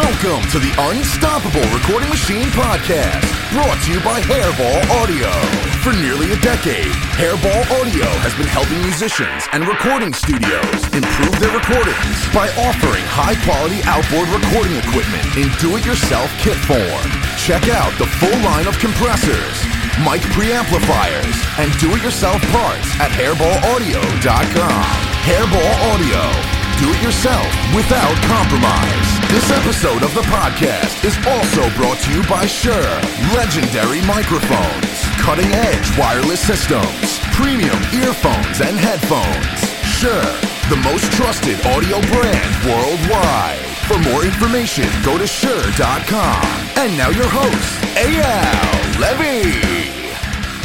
Welcome to the Unstoppable Recording Machine Podcast, brought to you by Hairball Audio. For nearly a decade, Hairball Audio has been helping musicians and recording studios improve their recordings by offering high quality outboard recording equipment in do it yourself kit form. Check out the full line of compressors, mic preamplifiers, and do it yourself parts at hairballaudio.com. Hairball Audio do it yourself without compromise. This episode of the podcast is also brought to you by Shure, legendary microphones, cutting edge wireless systems, premium earphones and headphones. Shure, the most trusted audio brand worldwide. For more information, go to Shure.com. And now your host, Eyal Levi.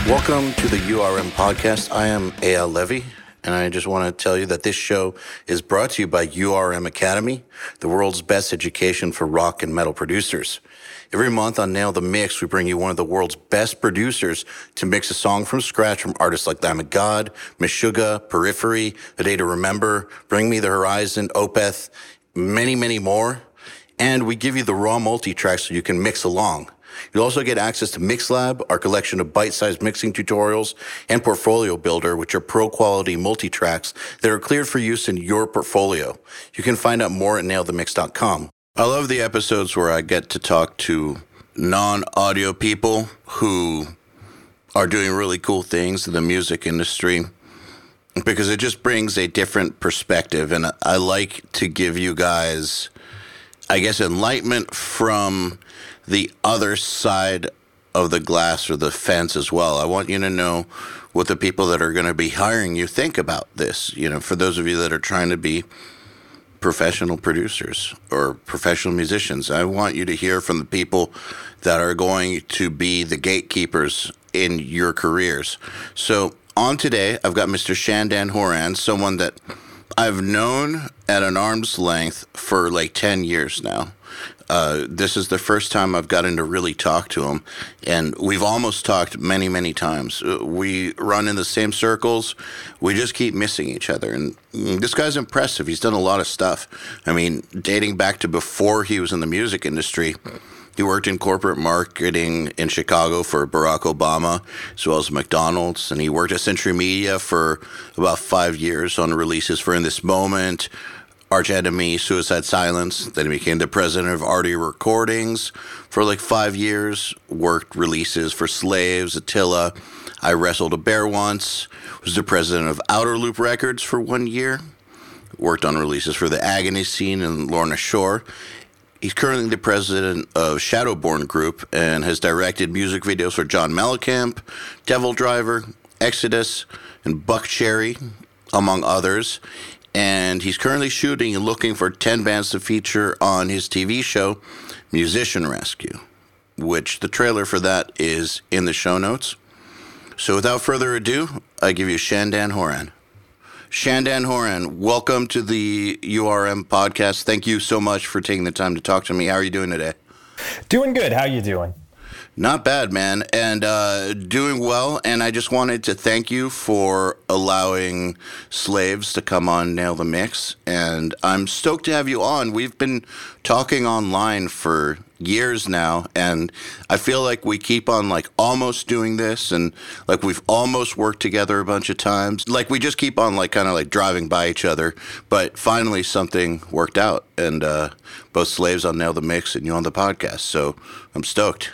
Welcome to the URM podcast. I am Eyal Levi. And I just want to tell you that this show is brought to you by URM Academy, the world's best education for rock and metal producers. Every month on Nail the Mix, we bring you one of the world's best producers to mix a song from scratch from artists like of God, Meshuggah, Periphery, A Day to Remember, Bring Me the Horizon, Opeth, many, many more. And we give you the raw multi-track so you can mix along. You'll also get access to MixLab, our collection of bite-sized mixing tutorials, and Portfolio Builder, which are pro-quality multi-tracks that are cleared for use in your portfolio. You can find out more at nailthemix.com. I love the episodes where I get to talk to non-audio people who are doing really cool things in the music industry because it just brings a different perspective. And I like to give you guys, I guess, enlightenment from the other side of the glass or the fence as well. I want you to know what the people that are going to be hiring you think about this. You know, for those of you that are trying to be professional producers or professional musicians, I want you to hear from the people that are going to be the gatekeepers in your careers. So, on today, I've got Mr. Shan Dan Horan, someone that I've known at an arm's length for like 10 years now. Uh, this is the first time I've gotten to really talk to him, and we've almost talked many, many times. Uh, we run in the same circles. We just keep missing each other, and this guy's impressive. He's done a lot of stuff. I mean, dating back to before he was in the music industry. He worked in corporate marketing in Chicago for Barack Obama, as well as McDonald's, and he worked at Century Media for about five years on releases for In This Moment, Arch Enemy, Suicide Silence. Then he became the president of Artery Recordings for like five years. Worked releases for Slaves, Attila. I Wrestled a Bear once. Was the president of Outer Loop Records for one year. Worked on releases for the Agony Scene and Lorna Shore. He's currently the president of Shadowborn Group and has directed music videos for John Mellencamp, Devil Driver, Exodus, and Buckcherry, among others and he's currently shooting and looking for 10 bands to feature on his TV show, Musician Rescue, which the trailer for that is in the show notes. So without further ado, I give you Shan Dan Horan. Shan Dan Horan, welcome to the URM podcast. Thank you so much for taking the time to talk to me. How are you doing today? Doing good. How are you doing? Not bad, man, and uh, doing well. And I just wanted to thank you for allowing slaves to come on Nail the Mix. And I'm stoked to have you on. We've been talking online for years now, and I feel like we keep on like almost doing this, and like we've almost worked together a bunch of times. Like we just keep on like kind of like driving by each other, but finally something worked out, and uh, both slaves on Nail the Mix and you on the podcast. So I'm stoked.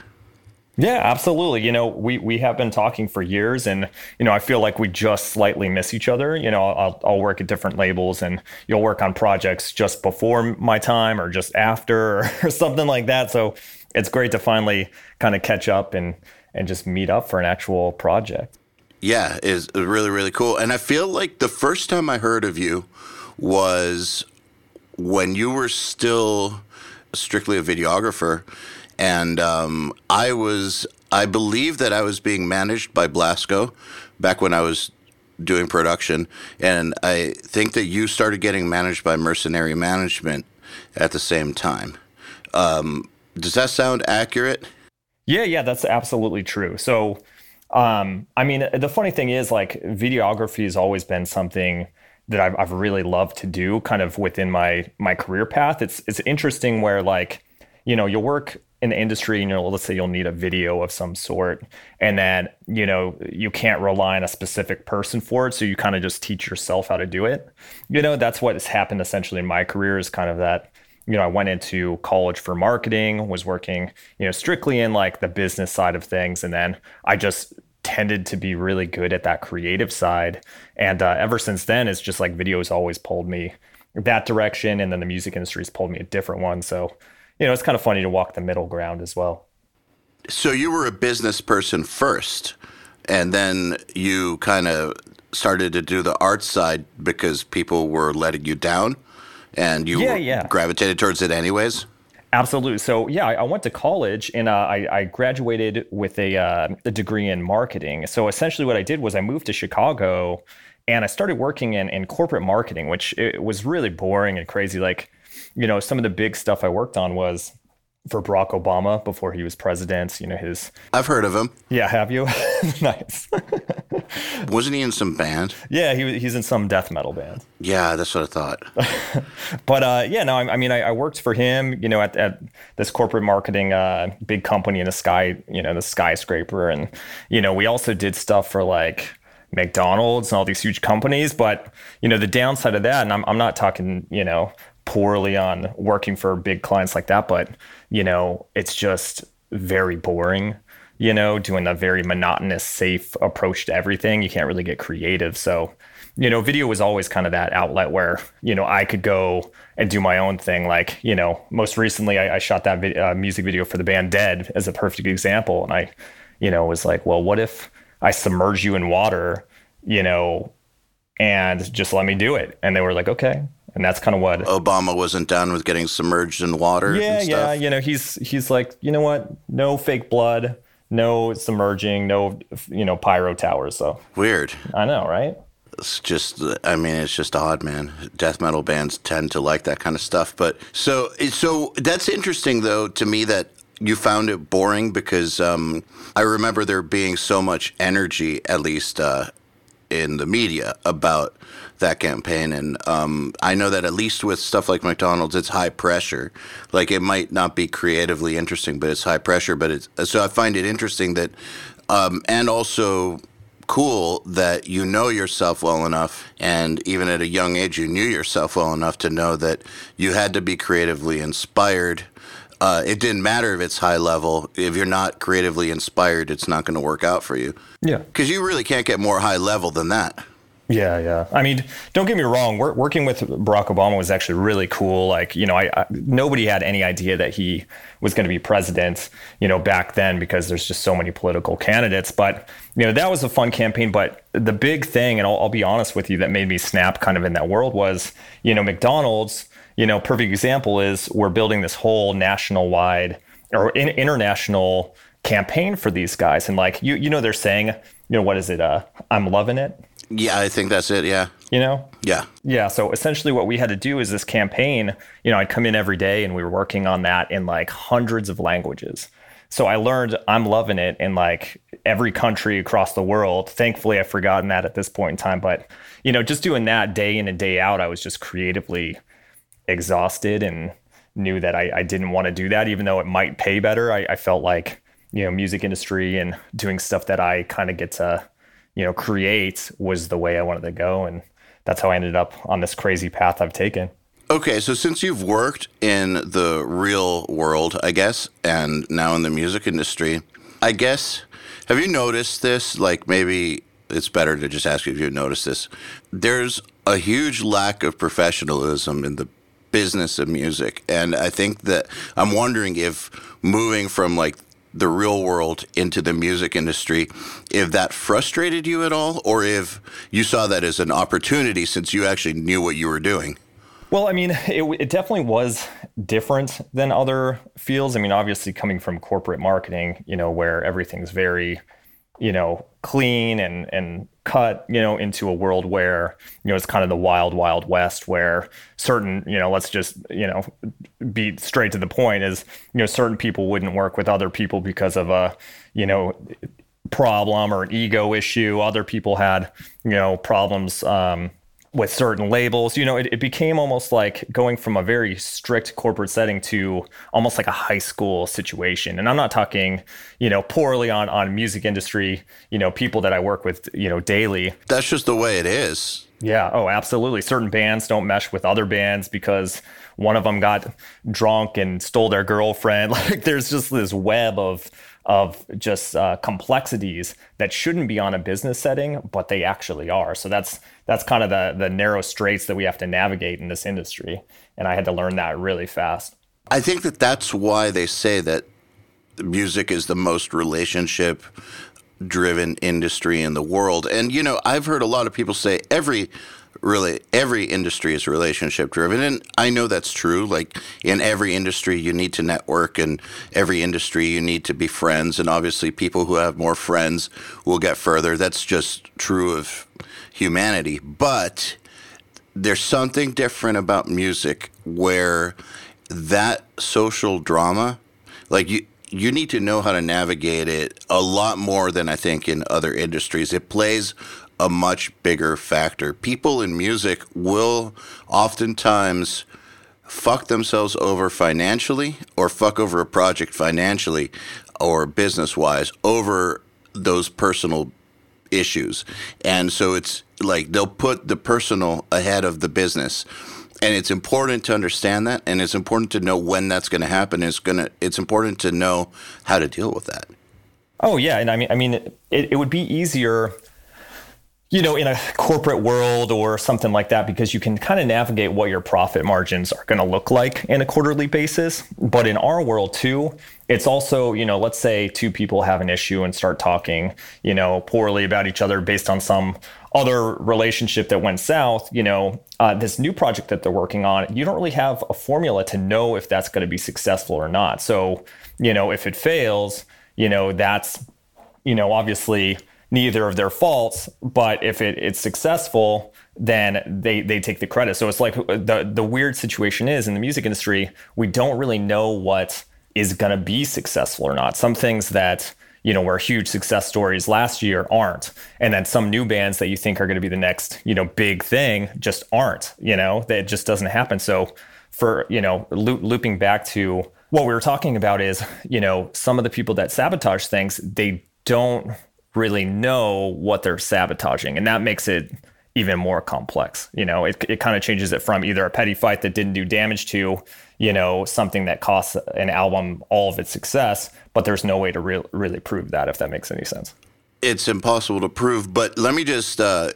Yeah, absolutely. You know, we we have been talking for years, and you know, I feel like we just slightly miss each other. You know, I'll I'll work at different labels, and you'll work on projects just before my time or just after or something like that. So it's great to finally kind of catch up and and just meet up for an actual project. Yeah, is really really cool. And I feel like the first time I heard of you was when you were still strictly a videographer and um, I was, I believe that I was being managed by Blasco back when I was doing production, and I think that you started getting managed by Mercenary Management at the same time. Um, does that sound accurate? Yeah, yeah, that's absolutely true. So, um, I mean, the funny thing is, like, videography has always been something that I've, I've really loved to do, kind of within my my career path. It's it's interesting where like you know, you'll work in the industry, you know, let's say you'll need a video of some sort, and then, you know, you can't rely on a specific person for it. So you kind of just teach yourself how to do it. You know, that's what has happened essentially in my career is kind of that, you know, I went into college for marketing, was working, you know, strictly in like the business side of things. And then I just tended to be really good at that creative side. And uh, ever since then, it's just like video has always pulled me that direction. And then the music industry has pulled me a different one. So, you know, it's kind of funny to walk the middle ground as well. So you were a business person first, and then you kind of started to do the art side because people were letting you down, and you yeah, yeah. gravitated towards it anyways. Absolutely. So yeah, I, I went to college and uh, I, I, graduated with a, uh, a, degree in marketing. So essentially, what I did was I moved to Chicago, and I started working in in corporate marketing, which it was really boring and crazy. Like you know, some of the big stuff I worked on was for Barack Obama before he was president. You know, his. I've heard of him. Yeah, have you? nice. Wasn't he in some band? Yeah, he he's in some death metal band. Yeah, that's what I thought. but uh, yeah, no, I, I mean, I, I, worked for him. You know, at, at this corporate marketing uh, big company in the sky, you know, the skyscraper, and you know, we also did stuff for like. McDonald's and all these huge companies, but you know the downside of that, and I'm I'm not talking you know poorly on working for big clients like that, but you know, it's just very boring. You know, doing a very monotonous, safe approach to everything. You can't really get creative. So, you know, video was always kind of that outlet where you know I could go and do my own thing. Like, you know, most recently I, I shot that uh, music video for the band Dead as a perfect example, and I, you know, was like, well, what if I submerge you in water, you know, and just let me do it? And they were like, okay, and that's kind of what Obama wasn't down with getting submerged in water. Yeah, yeah. You know, he's he's like, you know what? No fake blood, no submerging, no you know pyro towers. So weird. I know, right? It's just, I mean, it's just odd, man. Death metal bands tend to like that kind of stuff. But so, so that's interesting, though, to me that you found it boring because um, I remember there being so much energy, at least uh, in the media, about that campaign. And um, I know that at least with stuff like McDonald's, it's high pressure. Like it might not be creatively interesting, but it's high pressure. But it's so I find it interesting that, um, and also cool that you know yourself well enough and even at a young age you knew yourself well enough to know that you had to be creatively inspired uh, it didn't matter if it's high level if you're not creatively inspired it's not going to work out for you yeah because you really can't get more high level than that yeah, yeah. I mean, don't get me wrong. working with Barack Obama was actually really cool. Like, you know, I, I nobody had any idea that he was going to be president, you know, back then because there's just so many political candidates. But you know, that was a fun campaign. But the big thing, and I'll, I'll be honest with you, that made me snap kind of in that world was, you know, McDonald's. You know, perfect example is we're building this whole national wide or in, international campaign for these guys, and like you, you know, they're saying, you know, what is it? Uh, I'm loving it yeah, I think that's it. Yeah. You know? Yeah. Yeah. So essentially, what we had to do is this campaign, you know, I'd come in every day and we were working on that in like hundreds of languages. So I learned I'm loving it in like every country across the world. Thankfully, I've forgotten that at this point in time. But, you know, just doing that day in and day out, I was just creatively exhausted and knew that I, I didn't want to do that, even though it might pay better. I, I felt like, you know, music industry and doing stuff that I kind of get to you know, create was the way I wanted to go. And that's how I ended up on this crazy path I've taken. Okay, so since you've worked in the real world, I guess, and now in the music industry, I guess, have you noticed this? Like maybe it's better to just ask you if you've noticed this. There's a huge lack of professionalism in the business of music. And I think that I'm wondering if moving from like the real world into the music industry, if that frustrated you at all, or if you saw that as an opportunity since you actually knew what you were doing. Well, I mean, it, it, definitely was different than other fields. I mean, obviously, coming from corporate marketing, you know, where everything's very, you know, clean and and cut, you know, into a world where, you know, it's kind of the wild, wild west where certain, you know, let's just, you know, be straight to the point is, you know, certain people wouldn't work with other people because of a, you know, problem or an ego issue. Other people had, you know, problems, um, with certain labels. You know, it, it became almost like going from a very strict corporate setting to almost like a high school situation. And I'm not talking, you know, poorly on on music industry, you know, people that I work with, you know, daily. That's just the way it is. Yeah. Oh, absolutely. Certain bands don't mesh with other bands because one of them got drunk and stole their girlfriend. Like there's just this web of of just uh, complexities that shouldn't be on a business setting, but they actually are. So that's that's kind of the the narrow straits that we have to navigate in this industry, and I had to learn that really fast. I think that that's why they say that music is the most relationship driven industry in the world. And you know, I've heard a lot of people say every really every industry is relationship driven and i know that's true. Like in every industry you need to network and every industry you need to be friends and obviously people who have more friends will get further. That's just true of humanity. But there's something different about music where that social drama like you you need to know how to navigate it a lot more than I think in other industries. It plays a much bigger factor. People in music will oftentimes fuck themselves over financially or fuck over a project financially or business wise over those personal issues. And so it's like they'll put the personal ahead of the business. And it's important to understand that and it's important to know when that's going to happen. It's going to it's important to know how to deal with that. Oh yeah, and I mean I mean it, it would be easier you know, in a corporate world or something like that, because you can kind of navigate what your profit margins are going to look like in a quarterly basis. But in our world too, it's also, you know, let's say two people have an issue and start talking, you know, poorly about each other based on some other relationship that went south, you know, uh, this new project that they're working on, you don't really have a formula to know if that's going to be successful or not. So, you know, if it fails, you know, that's, you know, obviously neither of their faults. But if it, it's successful, then they they take the credit. So it's like uh, the the weird situation is in the music industry, we don't really know what is going to be successful or not. Some things that you know were huge success stories last year aren't, and then some new bands that you think are going to be the next you know big thing just aren't. You know that just doesn't happen. So for you know lo- looping back to what we were talking about is you know some of the people that sabotage things they don't really know what they're sabotaging. And that makes it even more complex. You know, it, it kind of changes it from either a petty fight that didn't do damage to, you know, something that costs an album all of its success, but there's no way to re- really prove that, if that makes any sense. It's impossible to prove, but let me just uh,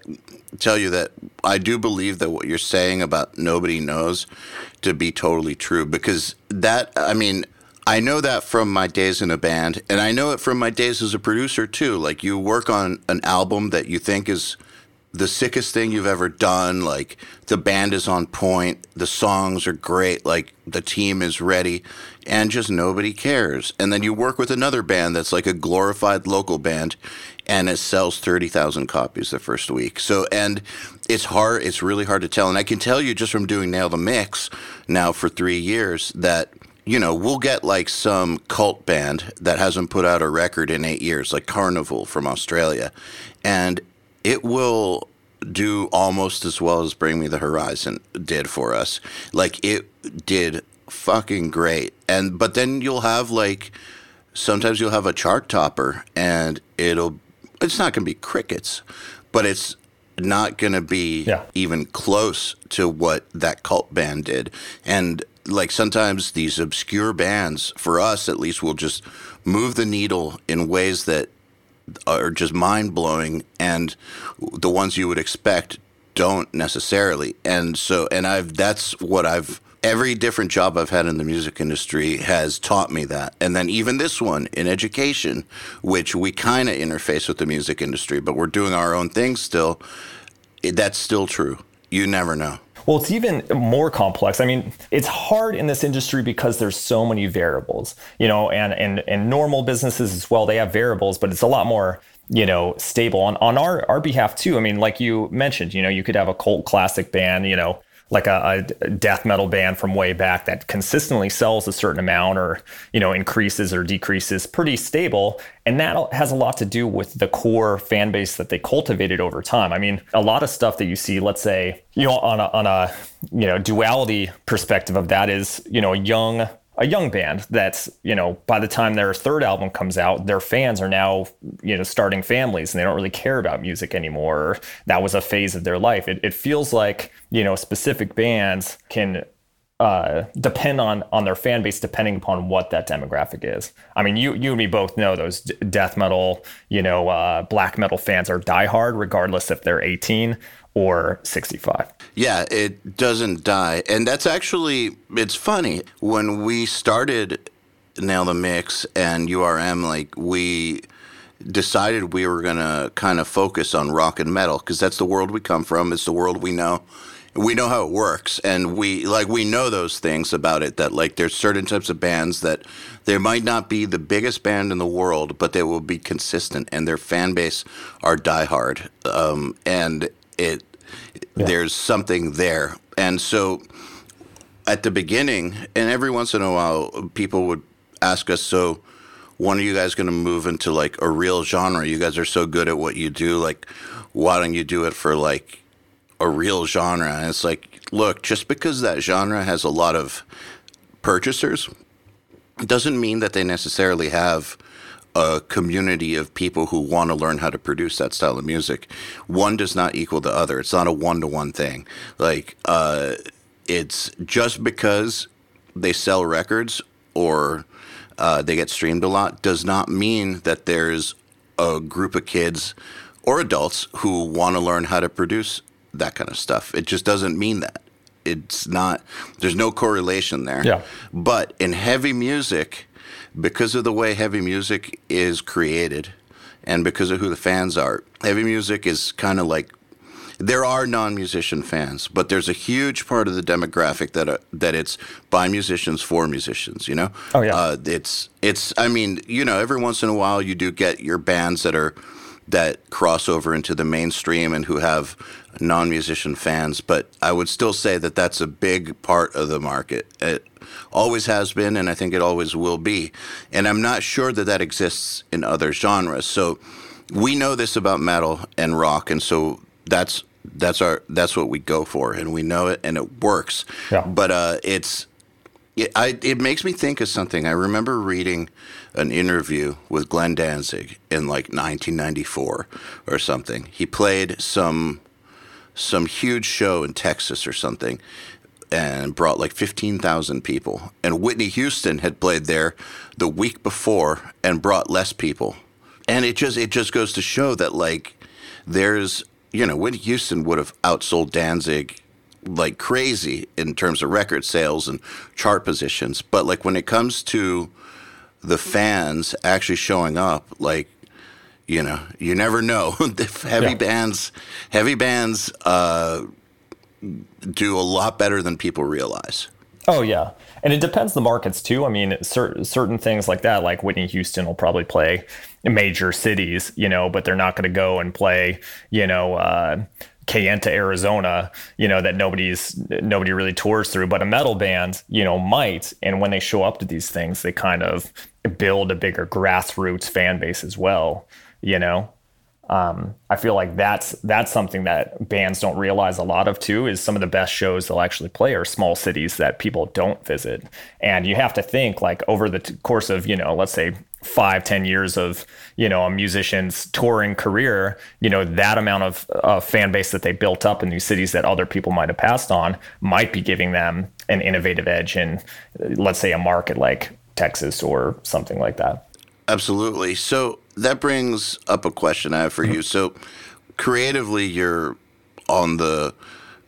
tell you that I do believe that what you're saying about nobody knows to be totally true because that, I mean, I know that from my days in a band, and I know it from my days as a producer too. Like you work on an album that you think is the sickest thing you've ever done. Like the band is on point, the songs are great, like the team is ready, and just nobody cares. And then you work with another band that's like a glorified local band, and it sells 30,000 copies the first week. So, and it's hard, it's really hard to tell. And I can tell you just from doing Nail the Mix now for three years that you know, we'll get like some cult band that hasn't put out a record in eight years, like Karnivool from Australia, and it will do almost as well as Bring Me the Horizon did for us. Like it did fucking great. And but then you'll have like sometimes you'll have a chart topper and it'll it's not going to be crickets, but it's not going to be yeah. even close to what that cult band did. And like sometimes these obscure bands, for us at least, will just move the needle in ways that are just mind blowing, and the ones you would expect don't necessarily. And so, and I've that's what I've every different job I've had in the music industry has taught me that. And then even this one in education, which we kind of interface with the music industry, but we're doing our own thing still. That's still true. You never know. Well, it's even more complex. I mean, it's hard in this industry because there's so many variables, you know, and and and normal businesses as well, they have variables, but it's a lot more you know stable on on our our behalf too i mean like you mentioned you know you could have a cult classic band you know like a, a, death metal band from way back that consistently sells a certain amount or you know increases or decreases pretty stable. And that has a lot to do with the core fan base that they cultivated over time. I mean a lot of stuff that you see let's say you know on a, on a you know duality perspective of that is you know young a young band that's you know by the time their third album comes out their fans are now you know starting families and they don't really care about music anymore. That was a phase of their life. It, it feels like you know specific bands can uh, depend on on their fan base depending upon what that demographic is. I mean, you you and me both know those death metal, you know, uh, black metal fans are diehard regardless if they're 18 or 65. Yeah, it doesn't die. And that's actually, it's funny. When we started Nail the Mix and URM, like, we decided we were going to kind of focus on rock and metal because that's the world we come from, it's the world we know. We know how it works, and we like we know those things about it. That like there's certain types of bands that they might not be the biggest band in the world, but they will be consistent, and their fan base are diehard. Um, and it yeah. there's something there. And so at the beginning, and every once in a while, people would ask us, so when are you guys going to move into like a real genre? You guys are so good at what you do. Like, why don't you do it for like a real genre? And it's like, look, just because that genre has a lot of purchasers doesn't mean that they necessarily have a community of people who want to learn how to produce that style of music. One does not equal the other. It's not a one to one thing. Like, uh, it's just because they sell records or uh, they get streamed a lot does not mean that there's a group of kids or adults who want to learn how to produce that kind of stuff. It just doesn't mean that. It's not, there's no correlation there. Yeah. But in heavy music, because of the way heavy music is created and because of who the fans are, heavy music is kind of like there are non-musician fans, but there's a huge part of the demographic that uh, that it's by musicians for musicians. You know, oh yeah, uh, it's it's. I mean, you know, every once in a while you do get your bands that are that cross over into the mainstream and who have non-musician fans, but I would still say that that's a big part of the market. It always has been, and I think it always will be. And I'm not sure that that exists in other genres. So we know this about metal and rock, and so that's that's our that's what we go for, and we know it, and it works. Yeah. But uh, it's it, I, it makes me think of something. I remember reading an interview with Glenn Danzig in like 1994 or something. He played some some huge show in Texas or something and brought like 15,000 people. And Whitney Houston had played there the week before and brought less people. And it just it just goes to show that like there's you know Whitney Houston would have outsold Danzig like crazy in terms of record sales and chart positions, but like when it comes to the fans actually showing up, like you know, you never know. heavy yeah. bands, heavy bands uh, do a lot better than people realize. Oh yeah, and it depends the markets too. I mean, cer- certain things like that, like Whitney Houston will probably play major cities, you know, but they're not going to go and play, you know. Uh, Kayenta, Arizona, you know, that nobody's nobody really tours through, but a metal band, you know, might. And when they show up to these things, they kind of build a bigger grassroots fan base as well you know um, I feel like that's that's something that bands don't realize a lot of too. Is some of the best shows they'll actually play are small cities that people don't visit, and you have to think like over the t- course of you know let's say five ten years of you know a musician's touring career, you know that amount of uh, fan base that they built up in these cities that other people might have passed on might be giving them an innovative edge in let's say a market like Texas or something like that. Absolutely. So that brings up a question I have for you. Mm-hmm. So, creatively, you're on the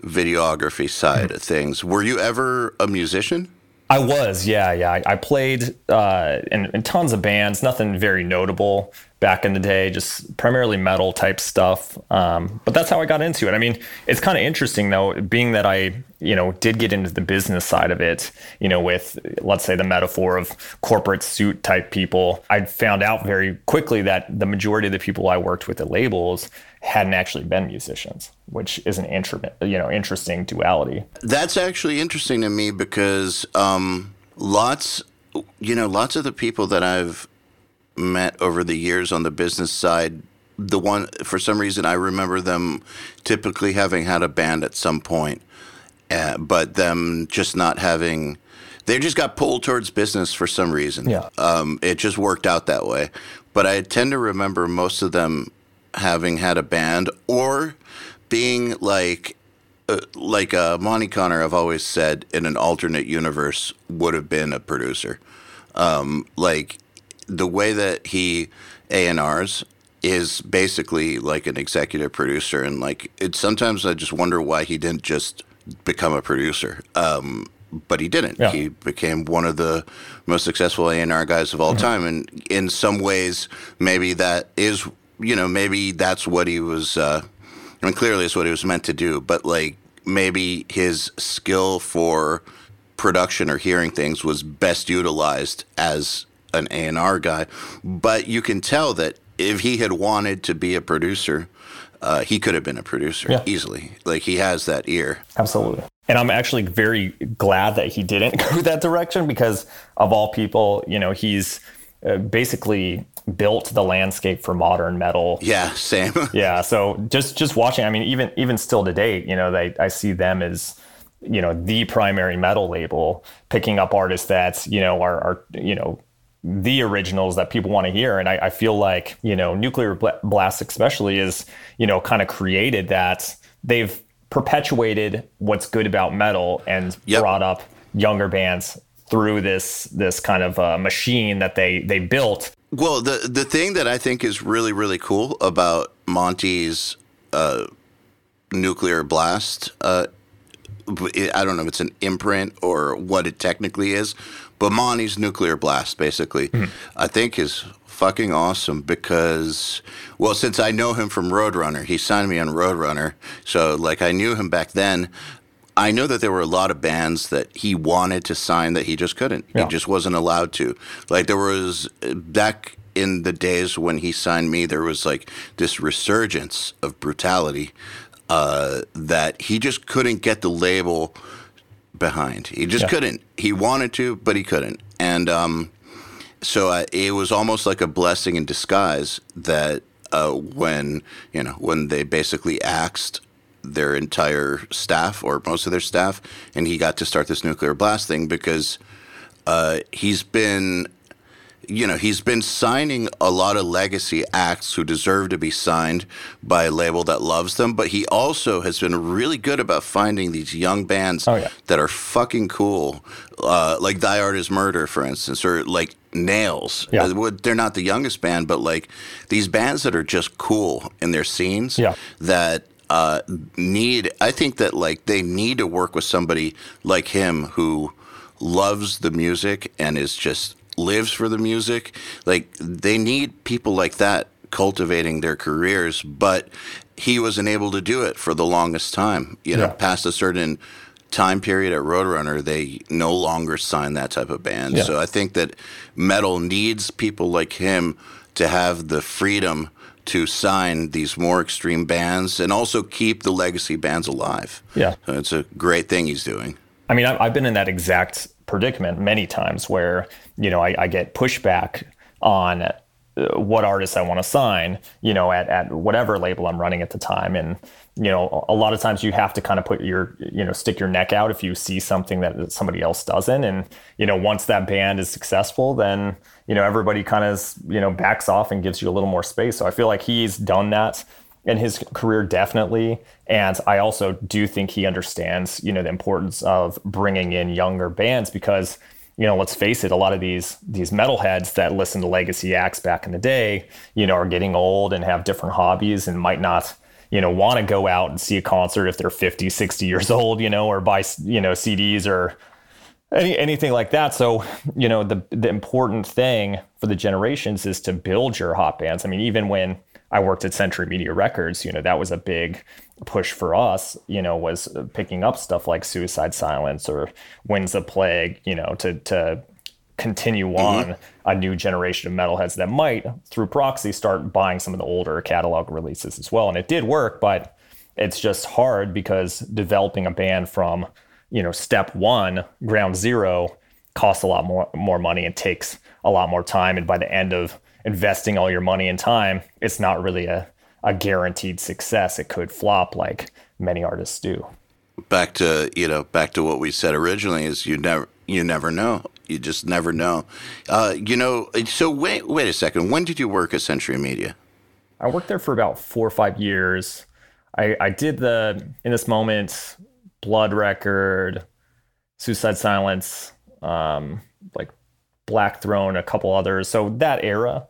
videography side mm-hmm. of things. Were you ever a musician? I was, yeah, yeah. I, I played uh, in, in, tons of bands, nothing very notable, back in the day, just primarily metal type stuff. Um, but that's how I got into it. I mean, it's kind of interesting though, being that I, you know, did get into the business side of it, you know, with let's say the metaphor of corporate suit type people. I found out very quickly that the majority of the people I worked with at labels hadn't actually been musicians, which is an you know, interesting duality. That's actually interesting to me because um, lots, you know, lots of the people that I've met over the years on the business side, the one for some reason I remember them typically having had a band at some point, uh, but them just not having. They just got pulled towards business for some reason. Yeah. Um, it just worked out that way. But I tend to remember most of them having had a band or being like uh, like uh, Monte Conner, I've always said, in an alternate universe, would have been a producer. Um, like the way that he A and R's is basically like an executive producer, and like it. Sometimes I just wonder why he didn't just become a producer. Um, but he didn't. Yeah. He became one of the most successful A and R guys of all Mm-hmm. time, and in some ways, maybe that is, you know, maybe that's what he was. Uh, I mean, clearly, it's what he was meant to do. But like, maybe his skill for production or hearing things was best utilized as an A and R guy. But you can tell that if he had wanted to be a producer, uh, he could have been a producer Yeah. easily. Like he has that ear. Absolutely. And I'm actually very glad that he didn't go that direction because, of all people, you know, he's uh, basically built the landscape for modern metal. Yeah, same. Yeah. So just just watching, I mean, even even still to date, you know, they I see them as you know the primary metal label, picking up artists that you know are are you know the originals that people want to hear. And I, I feel like you know Nuclear Blast especially is you know kind of created that they've perpetuated what's good about metal and Yep. brought up younger bands through this this kind of uh, machine that they they built. Well, the the thing that I think is really really cool about Monte's uh, nuclear blast, uh, I don't know if it's an imprint or what it technically is, but Monte's nuclear blast basically, I think is fucking awesome because well since I know him from Roadrunner he signed me on Roadrunner so like I knew him back then I know that there were a lot of bands that he wanted to sign that he just couldn't. Yeah. He just wasn't allowed to. Like there was back in the days when he signed me, there was like this resurgence of brutality uh, that he just couldn't get the label behind. He just Yeah. couldn't. He wanted to, but he couldn't. And um, so uh, it was almost like a blessing in disguise that uh, when you know when they basically axed their entire staff or most of their staff, and he got to start this nuclear blast thing because uh, he's been. You know, he's been signing a lot of legacy acts who deserve to be signed by a label that loves them, but he also has been really good about finding these young bands Oh, yeah. that are fucking cool, uh, like Die Art is Murder, for instance, or like Nails. Yeah. Uh, They're not the youngest band, but like these bands that are just cool in their scenes Yeah. that uh, need, I think that like they need to work with somebody like him who loves the music and is just lives for the music. Like they need people like that cultivating their careers, but he wasn't able to do it for the longest time. You know, Yeah. past a certain time period at Roadrunner, they no longer sign that type of band. Yeah. So I think that metal needs people like him to have the freedom to sign these more extreme bands and also keep the legacy bands alive. Yeah. So it's a great thing he's doing. I mean, I've, I've been in that exact predicament many times where, you know, I, I get pushback on Uh, what artists I want to sign, you know, at, at whatever label I'm running at the time. And, you know, a lot of times you have to kind of put your, you know, stick your neck out if you see something that somebody else doesn't. And, you know, once that band is successful, then, you know, everybody kind of, you know, backs off and gives you a little more space. So I feel like he's done that in his career definitely and i also do think he understands you know the importance of bringing in younger bands because you know let's face it a lot of these these metalheads that listen to legacy acts back in the day you know are getting old and have different hobbies and might not you know want to go out and see a concert if they're 50 60 years old you know or buy you know cds or any, anything like that. So, you know, the the important thing for the generations is to build your hot bands. I mean, even when I worked at Century Media Records, you know, that was a big push for us, you know, was picking up stuff like Suicide Silence or Winds of Plague, you know, to to continue mm-hmm. on a new generation of metalheads that might, through proxy, start buying some of the older catalog releases as well. And it did work, but it's just hard because developing a band from you know, step one, ground zero, costs a lot more more money and takes a lot more time. And by the end of investing all your money and time, it's not really a, a guaranteed success. It could flop like many artists do. Back to you know, back to what we said originally is you never you never know. You just never know. Uh, you know, so wait wait a second. When did you work at Century Media? I worked there for about four or five years. I, I did the in this moment Blood Record, Suicide Silence, um, like Black Throne, a couple others. So that era.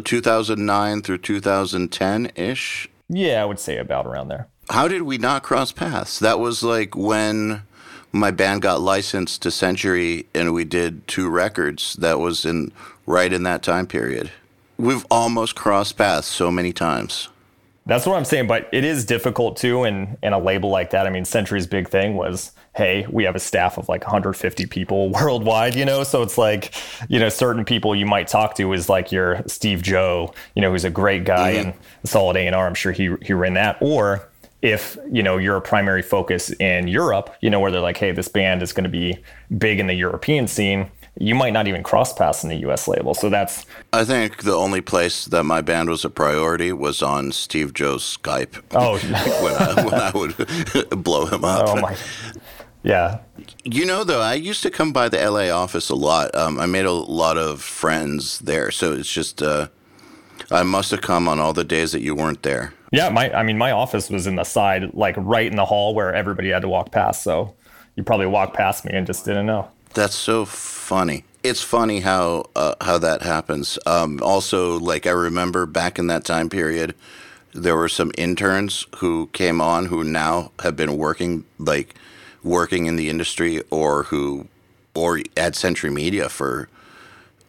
2009 through 2010 ish? Yeah, I would say about around there. How did we not cross paths? That was like when my band got licensed to Century and we did two records. That was in right in that time period. We've almost crossed paths so many times. That's what I'm saying, but it is difficult too. And in a label like that, I mean, Century's big thing was, hey, we have a staff of like 150 people worldwide, you know. So it's like, you know, certain people you might talk to is like your Steve Joh, you know, who's a great guy mm-hmm. and solid A and R. I'm sure he he ran that. Or if you know you're a primary focus in Europe, you know, where they're like, hey, this band is going to be big in the European scene you might not even cross paths in the US label. So that's. I think the only place that my band was a priority was on Steve Joh's Skype. Oh, when, I, when I would blow him up. Oh, my. Yeah. You know, though, I used to come by the LA office a lot. Um, I made a lot of friends there. So it's just, uh, I must have come on all the days that you weren't there. Yeah. My, I mean, my office was in the side, like right in the hall where everybody had to walk past. So you probably walked past me and just didn't know. That's so funny. It's funny how uh, how that happens. Um, also, like I remember back in that time period, there were some interns who came on who now have been working like working in the industry or who or at Century Media for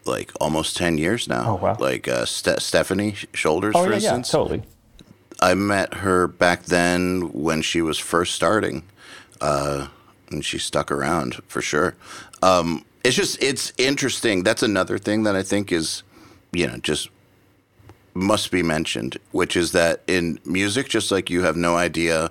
like almost 10 years now. Oh, wow. Like uh, Ste- Stephanie Shoulders, oh, for yeah, instance. Yeah, totally. I met her back then when she was first starting. Uh, and she stuck around for sure. Um, it's just it's interesting. That's another thing that I think is, you know, just must be mentioned, which is that in music, just like you have no idea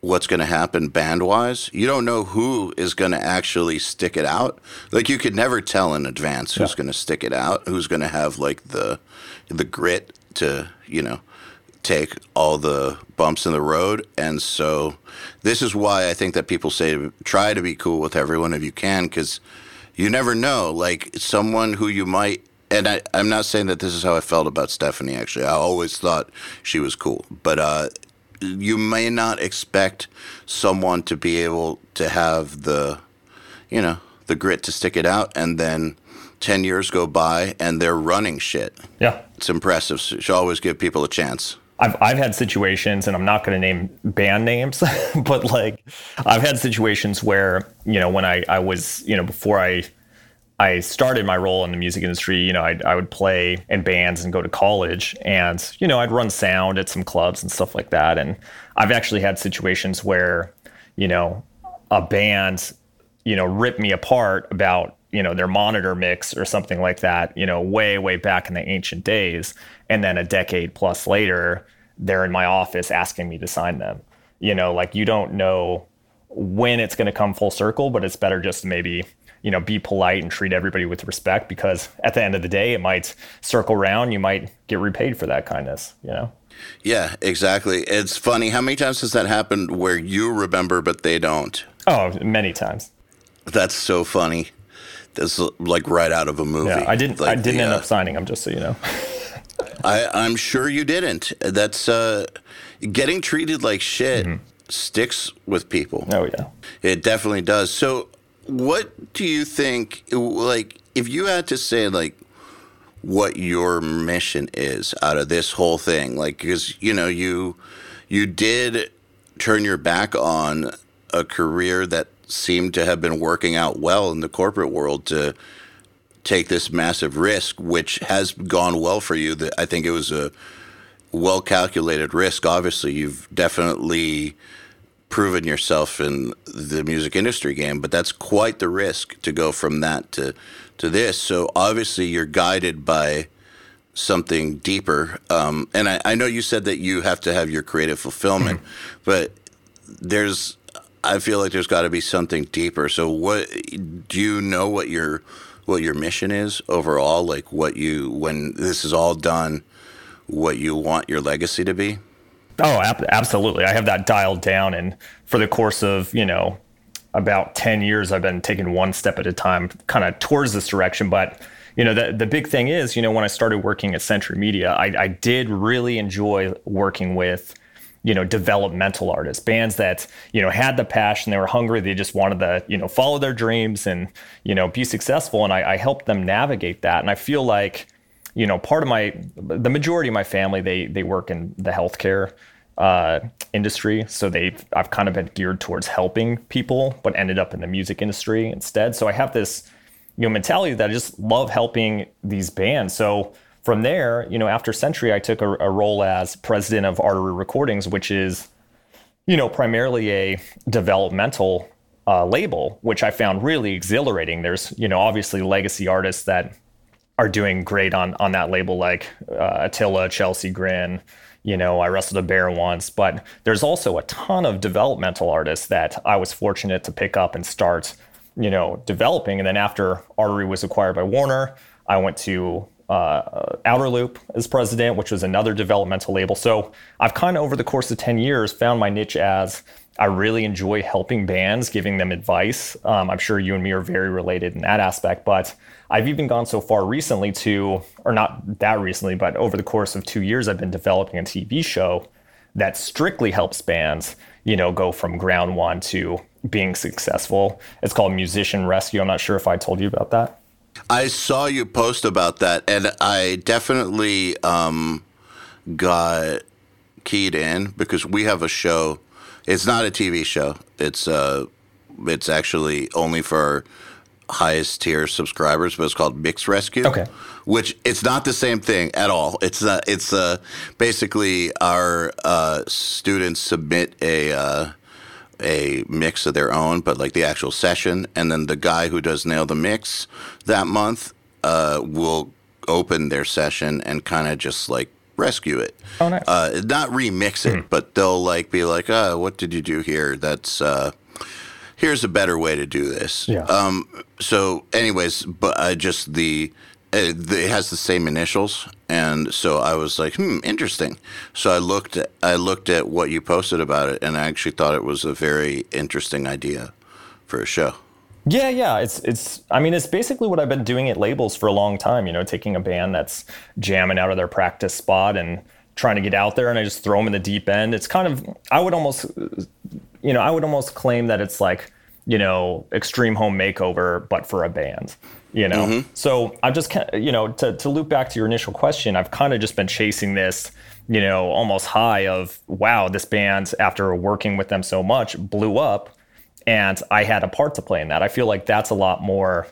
what's going to happen band wise, you don't know who is going to actually stick it out. Like you could never tell in advance who's yeah. going to stick it out, who's going to have like the the grit to you know take all the bumps in the road. And so this is why I think that people say try to be cool with everyone if you can, because you never know. Like someone who you might, and I, I'm not saying that this is how I felt about Stephanie, actually. I always thought she was cool. But uh, you may not expect someone to be able to have the, you know, the grit to stick it out and then 10 years go by and they're running shit. Yeah. It's impressive. So you should always give people a chance. I've I've had situations, and I'm not going to name band names, but like I've had situations where you know when I I was you know before I I started my role in the music industry, you know, I I would play in bands and go to college, and you know I'd run sound at some clubs and stuff like that, and I've actually had situations where you know a band you know ripped me apart about you know their monitor mix or something like that you know way way back in the ancient days. And then a decade plus later they're in my office asking me to sign them. You know like you don't know when it's going to come full circle but it's better just maybe you know be polite and treat everybody with respect because at the end of the day it might circle around you might get repaid for that kindness you know yeah exactly it's funny how many times has that happened where you remember but they don't oh many times that's so funny That's like right out of a movie. Yeah, I didn't. Like I didn't the, end up uh, signing them, just so you know. I, I'm sure you didn't. That's uh, getting treated like shit mm-hmm. sticks with people. Oh yeah, it definitely does. So, what do you think? Like, if you had to say, like, what your mission is out of this whole thing, like, because you know you you did turn your back on a career that seemed to have been working out well in the corporate world to take this massive risk, which has gone well for you. That I think it was a well calculated risk. Obviously, you've definitely proven yourself in the music industry game, but that's quite the risk to go from that to to this. So obviously, you're guided by something deeper. Um, and I, I, know you said that you have to have your creative fulfillment, mm-hmm. but there's, I feel like there's got to be something deeper. So what do you know what your what your mission is overall? Like what you when this is all done, what you want your legacy to be? Oh, ab- absolutely. I have that dialed down, and for the course of you know about ten years, I've been taking one step at a time, kind of towards this direction, but you know, the, the big thing is, you know, when I started working at Century Media, I, I did really enjoy working with, you know, developmental artists, bands that, you know, had the passion, they were hungry, they just wanted to, you know, follow their dreams and, you know, be successful. And I, I helped them navigate that. And I feel like, you know, part of my, the majority of my family, they, they work in the healthcare uh, industry. So they, I've kind of been geared towards helping people, but ended up in the music industry instead. So I have this, you know mentality that I just love helping these bands. So from there, you know, after Century, I took a, a role as president of Artery Recordings, which is, you know, primarily a developmental uh, label, which I found really exhilarating. There's, you know, obviously legacy artists that are doing great on on that label, like uh, Attila, Chelsea Grin. You know, I wrestled a bear once, but there's also a ton of developmental artists that I was fortunate to pick up and start you know, developing. And then after Artery was acquired by Warner, I went to uh, Outer Loop as president, which was another developmental label. So I've kind of over the course of 10 years found my niche as I really enjoy helping bands, giving them advice. Um, I'm sure you and me are very related in that aspect, but I've even gone so far recently to, or not that recently, but over the course of two years, I've been developing a TV show that strictly helps bands, you know, go from ground one to being successful. It's called Musician Rescue. I'm not sure if I told you about that. I saw you post about that, and I definitely um, got keyed in because we have a show. It's not a TV show. It's uh, it's actually only for highest tier subscribers, but it's called Mix Rescue. Okay. Which it's not the same thing at all. It's uh, it's uh, basically our uh, students submit a uh, a mix of their own, but like the actual session, and then the guy who does nail the mix that month uh, will open their session and kind of just like rescue it. Oh, nice. Uh, not remix it, mm but they'll like be like, "Oh, what did you do here? That's uh, here's a better way to do this." Yeah. Um. So, anyways, but I just the it, has the same initials, and so I was like, "Hmm, interesting." So I looked at I looked at what you posted about it, and I actually thought it was a very interesting idea for a show. Yeah, yeah, it's it's. I mean, it's basically what I've been doing at labels for a long time. You know, taking a band that's jamming out of their practice spot and trying to get out there, and I just throw them in the deep end. It's kind of I would almost, you know, I would almost claim that it's like you know, extreme home makeover, but for a band you know? Mm-hmm. so i've just you know to, to loop back to your initial question i've kind of just been chasing this you know almost high of wow this band after working with them so much blew up and i had a part to play in that. I feel like that's a lot more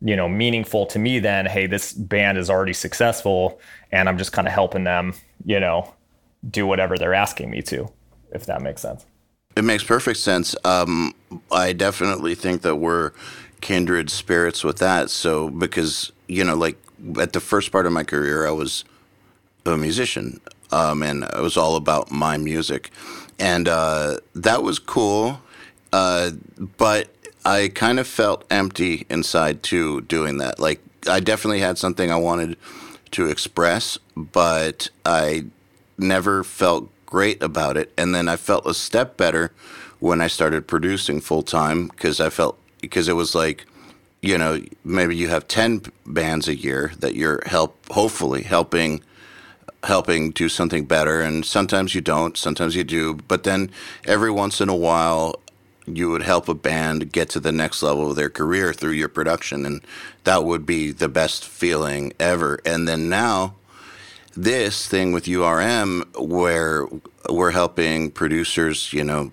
you know meaningful to me than hey this band is already successful and i'm just kind of helping them you know do whatever they're asking me to if that makes sense. It makes perfect sense. Um, i definitely think that we're kindred spirits with that. So because you know, like at the first part of my career, I was a musician, um, and it was all about my music, and uh, that was cool. Uh, but I kind of felt empty inside too doing that. Like I definitely had something I wanted to express, but I never felt great about it. And then I felt a step better when I started producing full time because I felt because it was like you know maybe you have 10 bands a year that you're help hopefully helping helping do something better and sometimes you don't sometimes you do but then every once in a while you would help a band get to the next level of their career through your production and that would be the best feeling ever. And then now this thing with URM where we're helping producers you know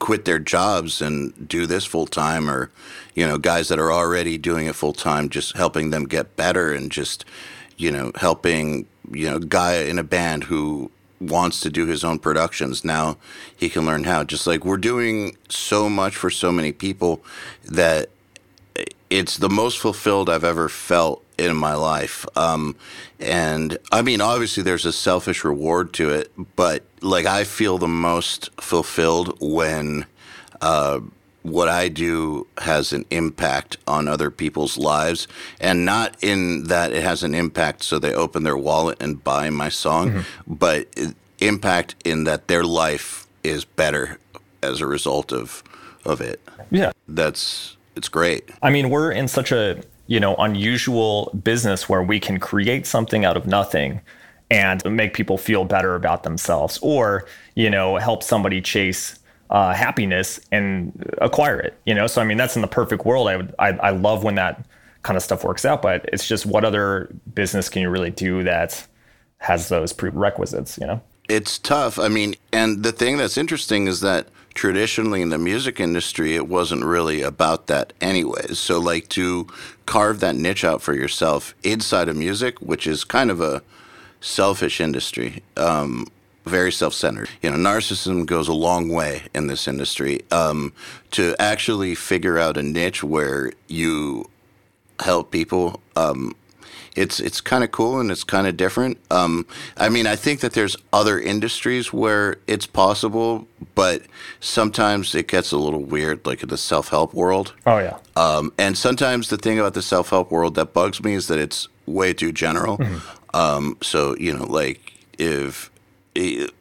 quit their jobs and do this full time, or you know, guys that are already doing it full time, just helping them get better and just you know, helping you know, guy in a band who wants to do his own productions. Now he can learn how. Just like we're doing so much for so many people that it's the most fulfilled I've ever felt in my life. Um, and I mean, obviously, there's a selfish reward to it, but like I feel the most fulfilled when uh, what I do has an impact on other people's lives, and not in that it has an impact so they open their wallet and buy my song, mm-hmm. but impact in that their life is better as a result of of it. Yeah, that's it's great. I mean, we're in such a you know unusual business where we can create something out of nothing and make people feel better about themselves, or you know help somebody chase uh, happiness and acquire it. You know, so I mean that's in the perfect world. I would I, I love when that kind of stuff works out, but it's just what other business can you really do that has those prerequisites? You know, it's tough. I mean, and the thing that's interesting is that traditionally in the music industry, it wasn't really about that anyways. So, like, to carve that niche out for yourself inside of music, which is kind of a selfish industry, um, very self centered. You know, narcissism goes a long way in this industry. Um, to actually figure out a niche where you help people um, it's it's kind of cool and it's kind of different. Um, I mean, I think that there's other industries where it's possible, but sometimes it gets a little weird, like in the self help world. Oh yeah. Um, and sometimes the thing about the self help world that bugs me is that it's way too general. Mm-hmm. Um, so you know, like if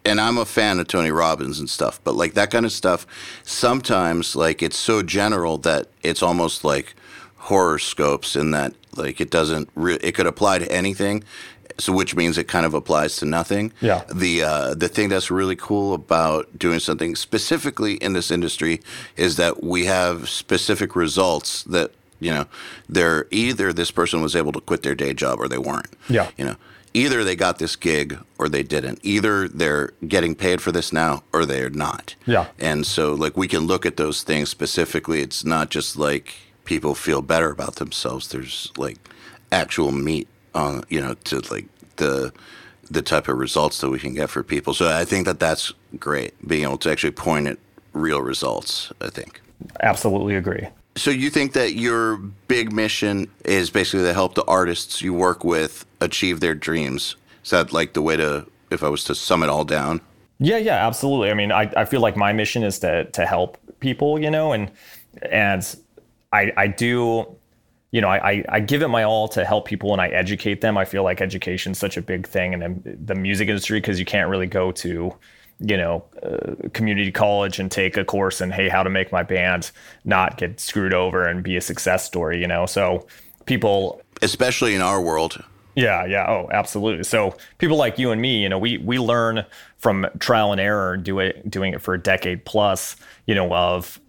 and I'm a fan of Tony Robbins and stuff, but like that kind of stuff, sometimes like it's so general that it's almost like horoscopes in that like it doesn't re- it could apply to anything so which means it kind of applies to nothing yeah the uh, the thing that's really cool about doing something specifically in this industry is that we have specific results that you know they're either this person was able to quit their day job or they weren't yeah you know either they got this gig or they didn't. Either they're getting paid for this now or they're not. Yeah. And so like we can look at those things specifically. It's not just like people feel better about themselves. There's like actual meat on, you know, to like the the type of results that we can get for people. So I think that that's great, being able to actually point at real results. I think. Absolutely agree. So you think that your big mission is basically to help the artists you work with achieve their dreams? Is that like the way to, if I was to sum it all down? Yeah, yeah, absolutely. I mean, I, I feel like my mission is to to help people, you know, and and I, I do, you know, I, I give it my all to help people and I educate them. I feel like education is such a big thing in the music industry because you can't really go to, you know, uh, community college and take a course and hey, how to make my band not get screwed over and be a success story, you know. So people, especially in our world, yeah, yeah. Oh, absolutely. So people like you and me, you know, we we learn from trial and error, do it, doing it for a decade plus, you know, of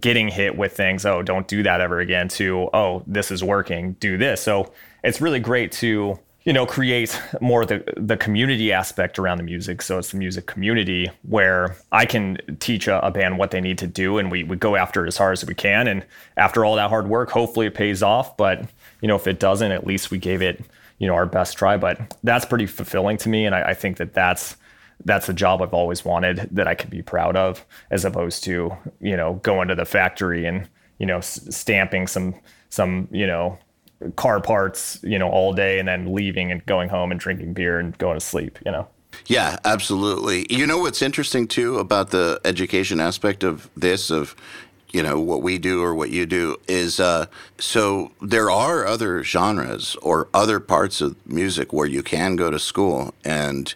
getting hit with things. Oh, don't do that ever again. To oh, this is working. Do this. So it's really great to you know create more the the community aspect around the music. So it's the music community where I can teach a, a band what they need to do, and we we go after it as hard as we can. And after all that hard work, hopefully it pays off. But you know, if it doesn't, at least we gave it you know our best try. But that's pretty fulfilling to me, and I, I think that that's that's a job I've always wanted that I could be proud of, as opposed to you know going to the factory and you know s- stamping some some you know car parts you know all day and then leaving and going home and drinking beer and going to sleep. You know. Yeah, absolutely. You know what's interesting too about the education aspect of this of you know what we do or what you do is uh, so there are other genres or other parts of music where you can go to school and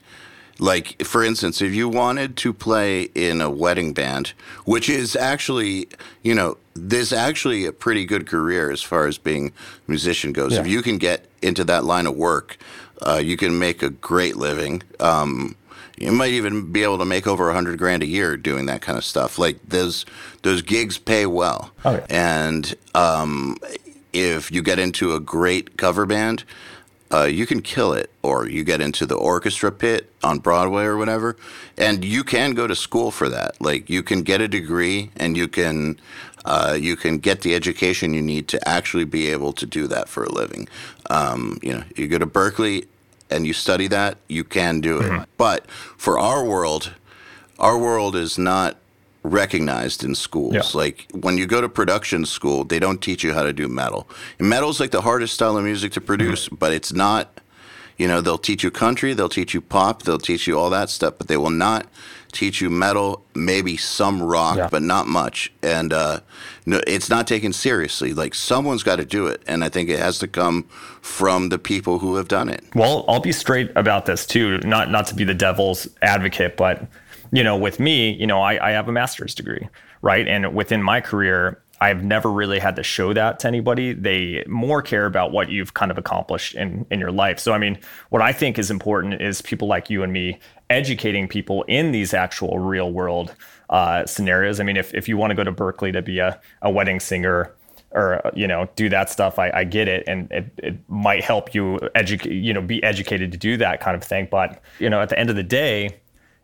like for instance if you wanted to play in a wedding band which is actually you know this actually a pretty good career as far as being a musician goes yeah. if you can get into that line of work uh, you can make a great living um, you might even be able to make over a hundred grand a year doing that kind of stuff. Like those those gigs pay well, okay. and um, if you get into a great cover band, uh, you can kill it, or you get into the orchestra pit on Broadway or whatever, and you can go to school for that. Like you can get a degree, and you can uh, you can get the education you need to actually be able to do that for a living. Um, you know, you go to Berklee and you study that, you can do it. Mm-hmm. But for our world, our world is not recognized in schools. Yeah. Like when you go to production school, they don't teach you how to do metal. And metal's like the hardest style of music to produce, mm-hmm. but it's not you know, they'll teach you country, they'll teach you pop, they'll teach you all that stuff, but they will not teach you metal, maybe some rock, yeah. but not much. And uh, no, it's not taken seriously. Like someone's got to do it, and I think it has to come from the people who have done it. Well, I'll be straight about this too. Not not to be the devil's advocate, but you know, with me, you know, I, I have a master's degree, right? And within my career, I've never really had to show that to anybody. They more care about what you've kind of accomplished in in your life. So I mean, what I think is important is people like you and me educating people in these actual real world uh, scenarios. I mean, if if you want to go to Berklee to be a, a wedding singer or you know do that stuff, I, I get it, and it, it might help you educate you know be educated to do that kind of thing. But you know, at the end of the day,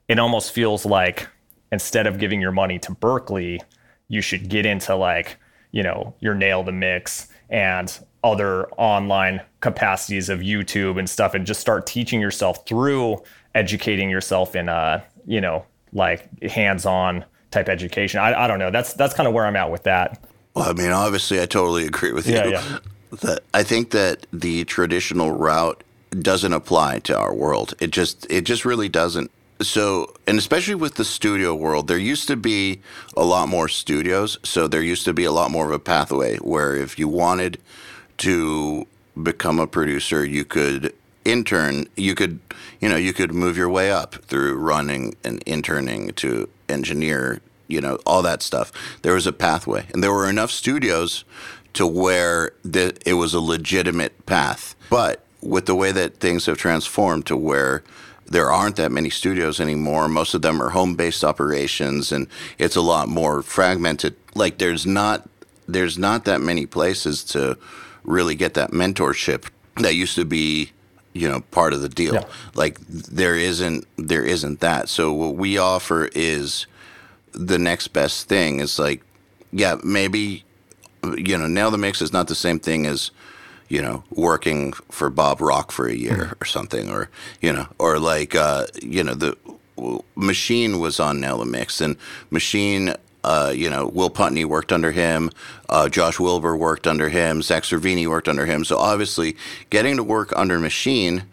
it almost feels like instead of giving your money to Berklee you should get into like, you know, your nail the mix and other online capacities of YouTube and stuff and just start teaching yourself through educating yourself in a, you know, like hands-on type education. I, I don't know. That's that's kind of where I'm at with that. Well, I mean, obviously I totally agree with you. Yeah, yeah. That I think that the traditional route doesn't apply to our world. It just it just really doesn't so and especially with the studio world there used to be a lot more studios. So there used to be a lot more of a pathway where if you wanted to become a producer you could intern you could you know you could move your way up through running and interning to engineer you know all that stuff. There was a pathway. And there were enough studios to where the, it was a legitimate path. But with the way that things have transformed to where there aren't that many studios anymore. Most of them are home based operations, and it's a lot more fragmented. Like there's not there's not that many places to really get that mentorship that used to be you know part of the deal. Yeah. Like there isn't there isn't that. So what we offer is the next best thing. Is like yeah maybe you know nail the mix is not the same thing as you know, working for Bob Rock for a year mm-hmm. or something, or you know, or like uh, you know, the Machine was on Nail the Mix, and Machine. Uh, you know, Will Putney worked under him. Uh, Josh Wilbur worked under him. Zakk Cervini worked under him. So obviously, getting to work under Machine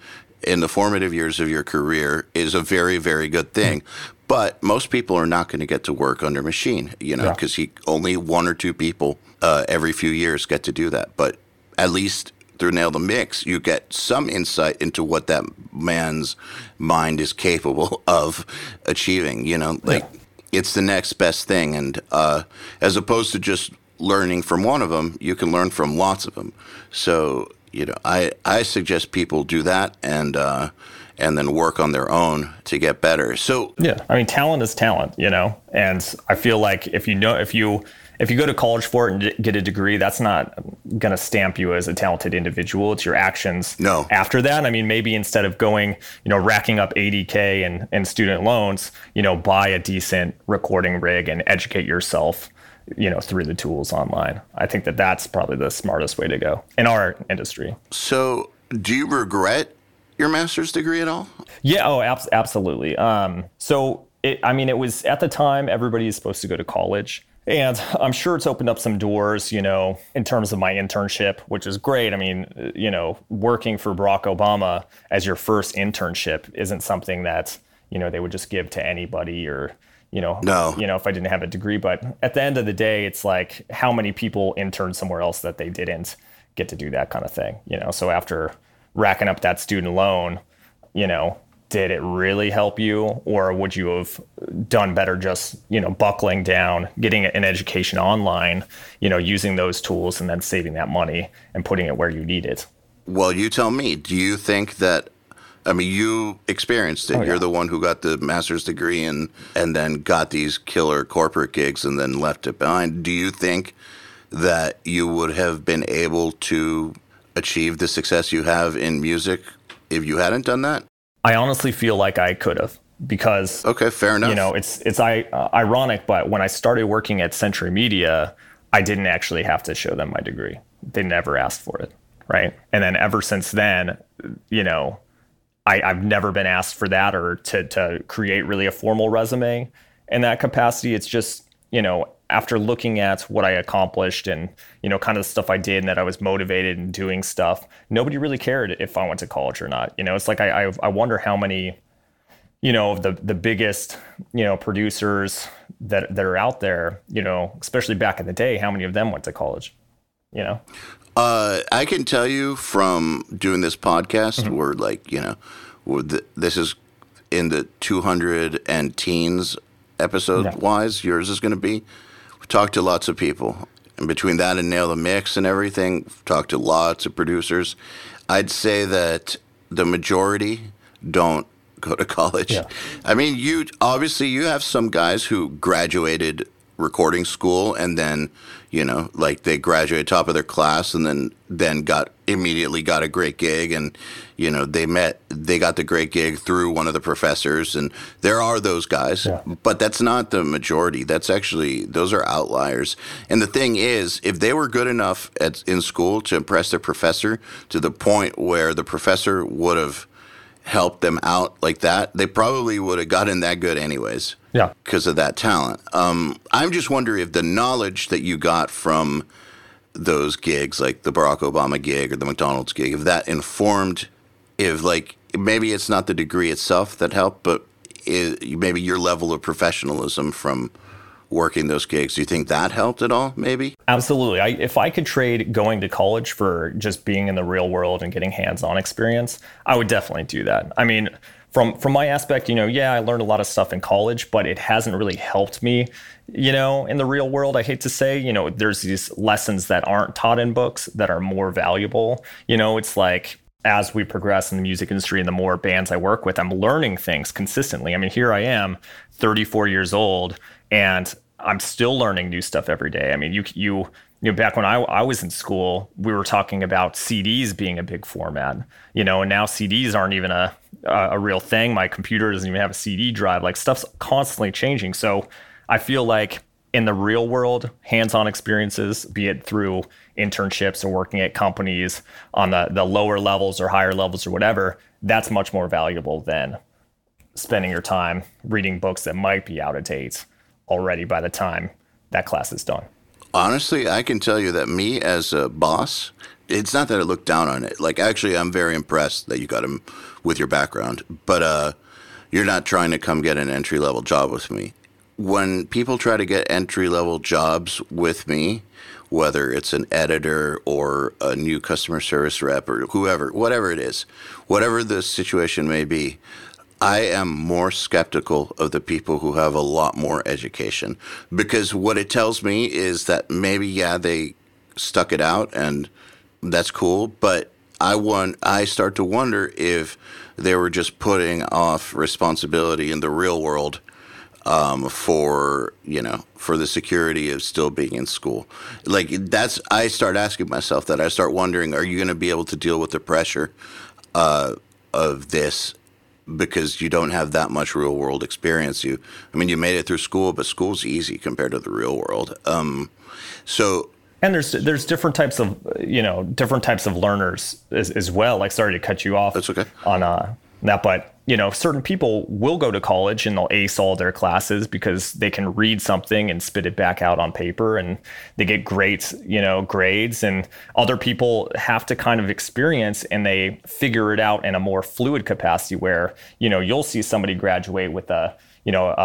in the formative years of your career is a very, very good thing. But most people are not going to get to work under Machine, you know, because yeah. he only one or two people uh, every few years get to do that. But at least through Nail the Mix, you get some insight into what that man's mind is capable of achieving. You know, like yeah. it's the next best thing. And uh, as opposed to just learning from one of them, you can learn from lots of them. So, you know, I, I suggest people do that and, uh, and then work on their own to get better. So, yeah, I mean, talent is talent, you know, and I feel like if you know, if you, if you go to college for it and get a degree, that's not going to stamp you as a talented individual. It's your actions no. after that. I mean, maybe instead of going, you know, racking up 80K and, in student loans, you know, buy a decent recording rig and educate yourself, you know, through the tools online. I think that that's probably the smartest way to go in our industry. So, do you regret your master's degree at all? Yeah. Oh, ab- absolutely. Um, so, it, I mean, it was at the time everybody is supposed to go to college. And I'm sure it's opened up some doors, you know, in terms of my internship, which is great. I mean, you know, working for Barack Obama as your first internship isn't something that, you know, they would just give to anybody or, you know, no. you know, if I didn't have a degree. But at the end of the day, it's like how many people interned somewhere else that they didn't get to do that kind of thing, you know? So after racking up that student loan, you know, did it really help you or would you have done better just you know buckling down getting an education online you know using those tools and then saving that money and putting it where you need it well you tell me do you think that I mean, you experienced it. Oh, yeah. You're the one who got the master's degree and and then got these killer corporate gigs and then left it behind. Do you think that you would have been able to achieve the success you have in music if you hadn't done that? I honestly feel like I could have because okay, fair enough. You know, it's it's I, uh, ironic, but when I started working at Century Media, I didn't actually have to show them my degree. They never asked for it, right? And then ever since then, you know, I, I've never been asked for that or to to create really a formal resume in that capacity. It's just you know after looking at what I accomplished and you know kind of the stuff I did and that I was motivated in doing stuff, nobody really cared if I went to college or not. You know, it's like I I, I wonder how many you know the the biggest you know producers that that are out there. You know, especially back in the day, how many of them went to college? You know. Uh, I can tell you from doing this podcast, mm-hmm. we're like, you know, the, this is in the 200 and teens episode yeah. wise. Yours is going to be talked to lots of people. And between that and Nail the Mix and everything, talked to lots of producers. I'd say that the majority don't go to college. Yeah. I mean, you obviously you have some guys who graduated recording school and then you know like they graduated top of their class and then then got immediately got a great gig and you know they met they got the great gig through one of the professors and there are those guys yeah. but that's not the majority that's actually those are outliers and the thing is if they were good enough at in school to impress their professor to the point where the professor would have helped them out like that they probably would have gotten that good anyways yeah. Because of that talent. Um, I'm just wondering if the knowledge that you got from those gigs, like the Barack Obama gig or the McDonald's gig, if that informed, if like maybe it's not the degree itself that helped, but it, maybe your level of professionalism from working those gigs. Do you think that helped at all? Maybe. Absolutely. I, if I could trade going to college for just being in the real world and getting hands-on experience, I would definitely do that. I mean, from from my aspect, you know, yeah, I learned a lot of stuff in college, but it hasn't really helped me, you know, in the real world. I hate to say, you know, there's these lessons that aren't taught in books that are more valuable. You know, it's like as we progress in the music industry and the more bands I work with, I'm learning things consistently. I mean, here I am, 34 years old, and I'm still learning new stuff every day. I mean, you you you know, back when I, I was in school, we were talking about CDs being a big format, you know, and now CDs aren't even a, a real thing. My computer doesn't even have a CD drive. Like stuff's constantly changing. So I feel like in the real world, hands-on experiences, be it through internships or working at companies on the, the lower levels or higher levels or whatever, that's much more valuable than spending your time reading books that might be out of date already by the time that class is done. Honestly, I can tell you that me as a boss, it's not that I look down on it. Like, actually, I'm very impressed that you got him with your background, but uh, you're not trying to come get an entry level job with me. When people try to get entry level jobs with me, whether it's an editor or a new customer service rep or whoever, whatever it is, whatever the situation may be, I am more skeptical of the people who have a lot more education because what it tells me is that maybe yeah they stuck it out and that's cool, but I want I start to wonder if they were just putting off responsibility in the real world um, for you know for the security of still being in school. Like that's I start asking myself that I start wondering: Are you going to be able to deal with the pressure uh, of this because you don't have that much real world experience. You, I mean, you made it through school, but school's easy compared to the real world. Um, so. And there's there's different types of you know different types of learners as, as well. Like sorry to cut you off. That's okay. On uh, that, but you know, certain people will go to college and they'll ace all their classes because they can read something and spit it back out on paper and they get great, you know, grades. And other people have to kind of experience and they figure it out in a more fluid capacity where, you know, you'll see somebody graduate with a, you know, a,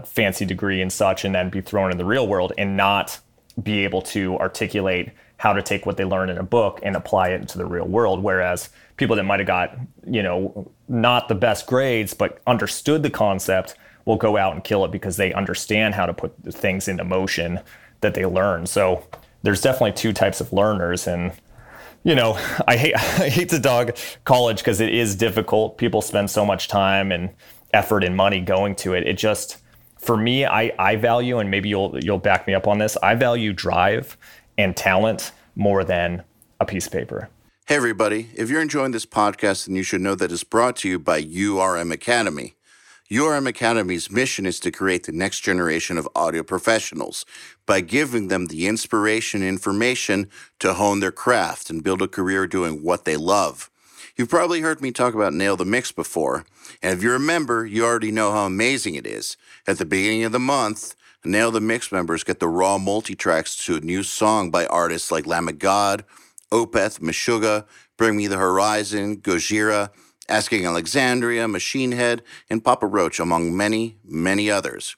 a fancy degree and such and then be thrown in the real world and not be able to articulate how to take what they learned in a book and apply it into the real world. Whereas people that might have got, you know, not the best grades, but understood the concept will go out and kill it because they understand how to put things into motion that they learn. So there's definitely two types of learners and you know, I hate I hate to dog college because it is difficult. People spend so much time and effort and money going to it. It just for me, I, I value, and maybe you'll you'll back me up on this. I value drive and talent more than a piece of paper. Hey, everybody. If you're enjoying this podcast, then you should know that it's brought to you by URM Academy. URM Academy's mission is to create the next generation of audio professionals by giving them the inspiration and information to hone their craft and build a career doing what they love. You've probably heard me talk about Nail the Mix before, and if you remember, you already know how amazing it is. At the beginning of the month, Nail the Mix members get the raw multi-tracks to a new song by artists like Lamb of God, Opeth, Meshuggah, Bring Me the Horizon, Gojira, Asking Alexandria, Machine Head, and Papa Roach, among many, many others.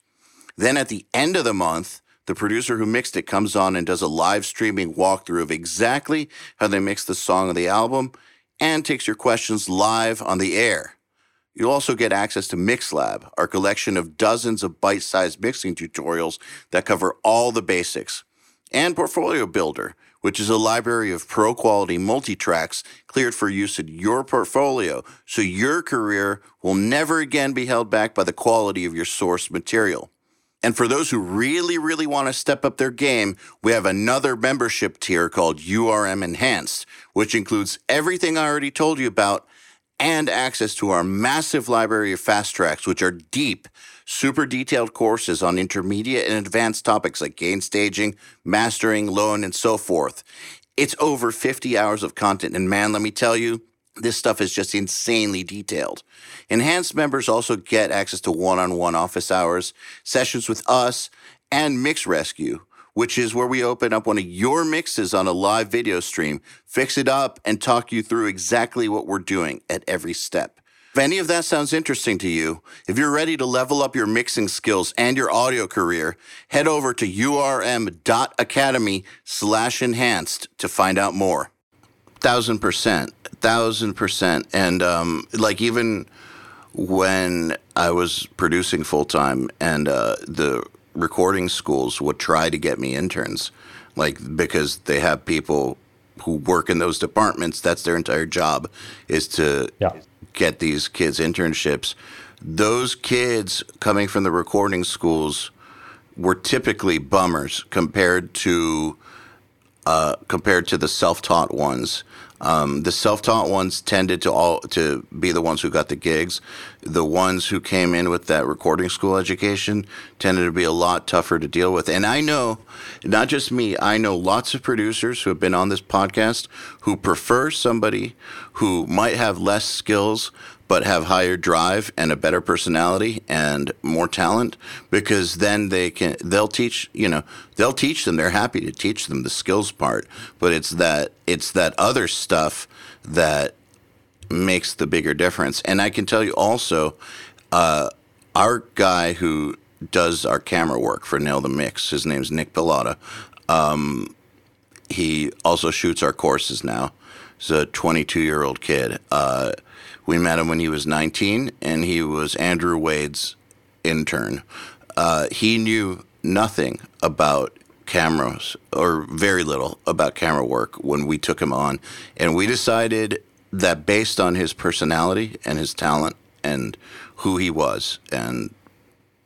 Then at the end of the month, the producer who mixed it comes on and does a live streaming walkthrough of exactly how they mixed the song of the album and takes your questions live on the air. You'll also get access to MixLab, our collection of dozens of bite sized mixing tutorials that cover all the basics, and Portfolio Builder, which is a library of pro quality multi tracks cleared for use in your portfolio so your career will never again be held back by the quality of your source material. And for those who really, really want to step up their game, we have another membership tier called URM Enhanced, which includes everything I already told you about and access to our massive library of fast tracks, which are deep, super detailed courses on intermediate and advanced topics like gain staging, mastering, low end, and so forth. It's over 50 hours of content. And man, let me tell you, this stuff is just insanely detailed. Enhanced members also get access to one on one office hours, sessions with us, and Mix Rescue, which is where we open up one of your mixes on a live video stream, fix it up, and talk you through exactly what we're doing at every step. If any of that sounds interesting to you, if you're ready to level up your mixing skills and your audio career, head over to urm.academy slash enhanced to find out more. Thousand percent, thousand percent. And um, like even when I was producing full time and uh, the recording schools would try to get me interns, like because they have people who work in those departments. That's their entire job is to Yeah. Get these kids internships. Those kids coming from the recording schools were typically bummers compared to uh, compared to the self-taught ones. Um, the self-taught ones tended to all to be the ones who got the gigs. The ones who came in with that recording school education tended to be a lot tougher to deal with. And I know, not just me, I know lots of producers who have been on this podcast who prefer somebody who might have less skills but have higher drive and a better personality and more talent because then they can they'll teach you know they'll teach them they're happy to teach them the skills part but it's that it's that other stuff that makes the bigger difference. And i can tell you also uh, our guy who does our camera work for nail the mix his name's nick pilata um, he also shoots our courses now. He's a 22 year old kid. Uh, we met him when he was 19, and he was Andrew Wade's intern. Uh, he knew nothing about cameras, or very little about camera work when we took him on. And we decided that based on his personality and his talent and who he was and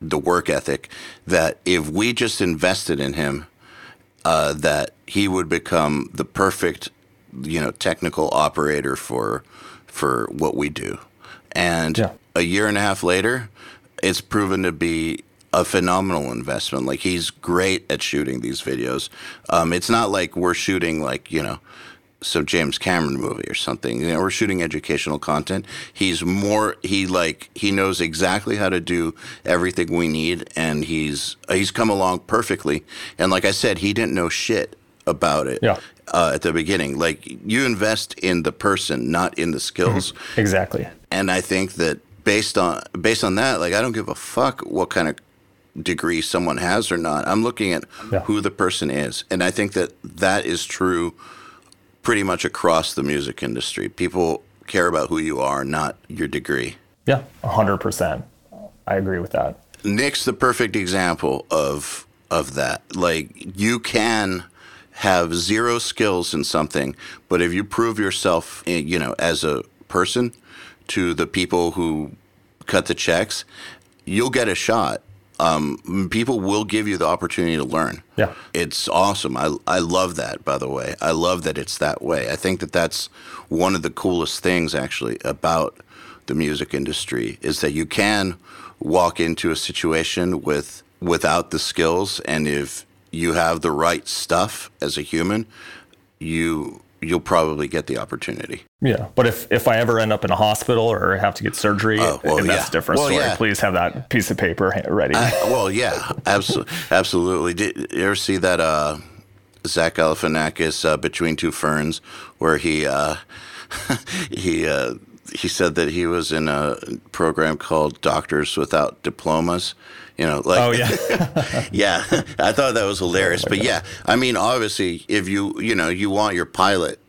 the work ethic, that if we just invested in him, uh, that he would become the perfect, you know, technical operator for for what we do. And Yeah. a year and a half later, it's proven to be a phenomenal investment. Like he's great at shooting these videos. Um, it's not like we're shooting like you know some James Cameron movie or something. You know, we're shooting educational content. He's more he like he knows exactly how to do everything we need, and he's he's come along perfectly. And like I said, he didn't know shit about it Yeah. Uh, at the beginning. Like you invest in the person, not in the skills. Exactly. And I think that based on based on that, like I don't give a fuck what kind of degree someone has or not. I'm looking at Yeah. who the person is, and I think that that is true pretty much across the music industry. People care about who you are, not your degree. Yeah. hundred percent. I agree with that. Nick's the perfect example of of that. Like you can have zero skills in something, but if you prove yourself, eh, you know, as a person to the people who cut the checks, you'll get a shot um, people will give you the opportunity to learn. Yeah. It's awesome. I, I love that, by the way. I love that it's that way. I think that that's one of the coolest things, actually, about the music industry is that you can walk into a situation with without the skills and if you have the right stuff as a human you you'll probably get the opportunity yeah but if if i ever end up in a hospital or have to get surgery oh, well, that's yeah. a different well, story yeah. please have that piece of paper ready I, well yeah absolutely absolutely did you ever see that uh zach galifianakis uh, between two ferns where he uh he uh he said that he was in a program called Doctors Without Diplomas. You know, like oh yeah, yeah. I thought that was hilarious. Oh, but yeah, I mean, obviously, if you you know you want your pilot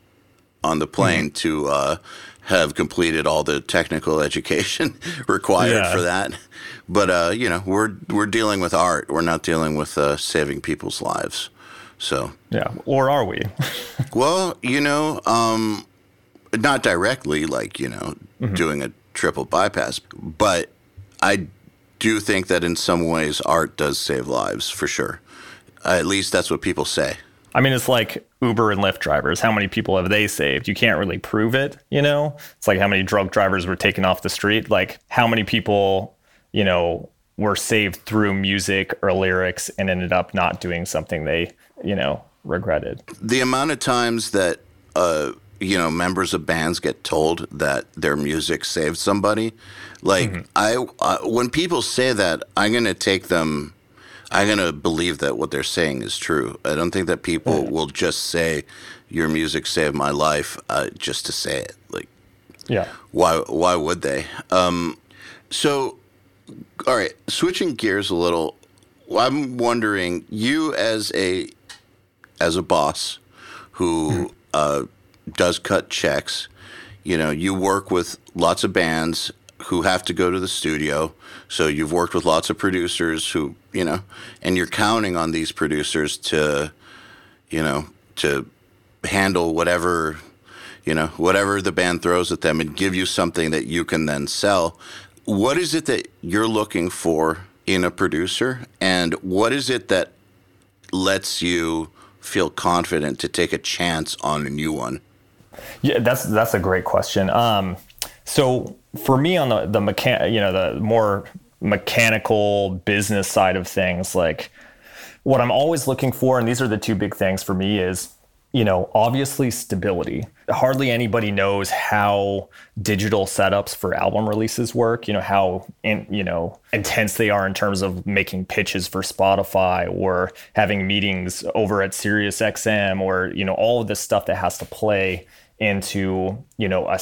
on the plane mm-hmm. to uh, have completed all the technical education required yeah. for that. But uh, you know, we're we're dealing with art. We're not dealing with uh, saving people's lives. So yeah, or are we? well, you know, um, not directly, like you know, mm-hmm. doing a triple bypass, but I do you think that in some ways art does save lives for sure. Uh, at least that's what people say. I mean, it's like Uber and Lyft drivers. How many people have they saved? You can't really prove it, you know? It's like how many drug drivers were taken off the street. Like how many people, you know, were saved through music or lyrics and ended up not doing something they, you know, regretted. The amount of times that uh, you know members of bands get told that their music saved somebody. Like mm-hmm. I, I when people say that i'm going to take them i'm going to believe that what they're saying is true. I don't think that people will just say your music saved my life uh, just to say it. Like yeah. why why would they? Um so all right switching gears a little i'm wondering you as a as a boss who mm-hmm. uh does cut checks. You know, you work with lots of bands who have to go to the studio. So you've worked with lots of producers who, you know, and you're counting on these producers to, you know, to handle whatever, you know, whatever the band throws at them and give you something that you can then sell. What is it that you're looking for in a producer? And what is it that lets you feel confident to take a chance on a new one? Yeah, that's that's a great question. Um, so for me on the the mechan- you know, the more mechanical business side of things, like what I'm always looking for, and these are the two big things for me, is you know, obviously stability. Hardly anybody knows how digital setups for album releases work, you know, how in, you know, intense they are in terms of making pitches for Spotify or having meetings over at SiriusXM or, you know, all of this stuff that has to play into you know a,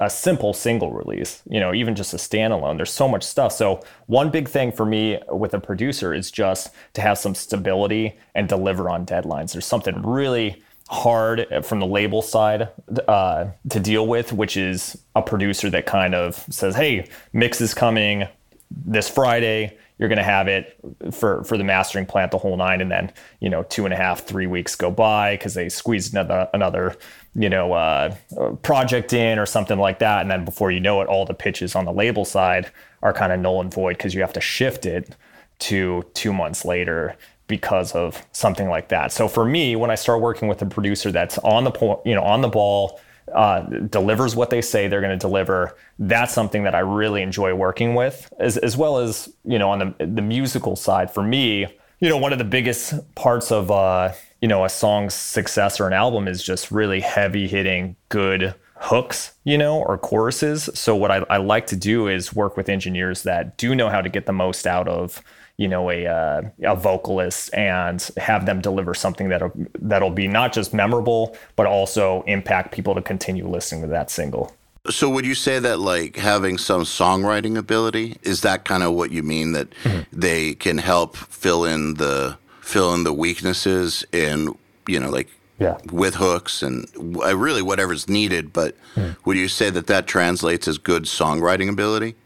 a simple single release you know even just a standalone. There's so much stuff. So one big thing for me with a producer is just to have some stability and deliver on deadlines. There's something really hard from the label side uh, to deal with which is a producer that kind of says hey mix is coming this friday. You're going to have it for for the mastering plant the whole nine and then you know two and a half three weeks go by because they squeezed another another you know uh, project in or something like that and then before you know it all the pitches on the label side are kind of null and void because you have to shift it to two months later because of something like that so for me when i start working with a producer that's on the po- you know on the ball uh, delivers what they say they're going to deliver. That's something that I really enjoy working with, as, as well as you know on the the musical side. For me, you know, one of the biggest parts of uh, you know a song's success or an album is just really heavy hitting, good hooks, you know, or choruses. So what I, I like to do is work with engineers that do know how to get the most out of you know a uh, a vocalist and have them deliver something that'll that'll be not just memorable but also impact people to continue listening to that single. So would you say that like having some songwriting ability is that kind of what you mean that mm-hmm. they can help fill in the fill in the weaknesses and you know like yeah. with hooks and really whatever's needed but mm. would you say that that translates as good songwriting ability?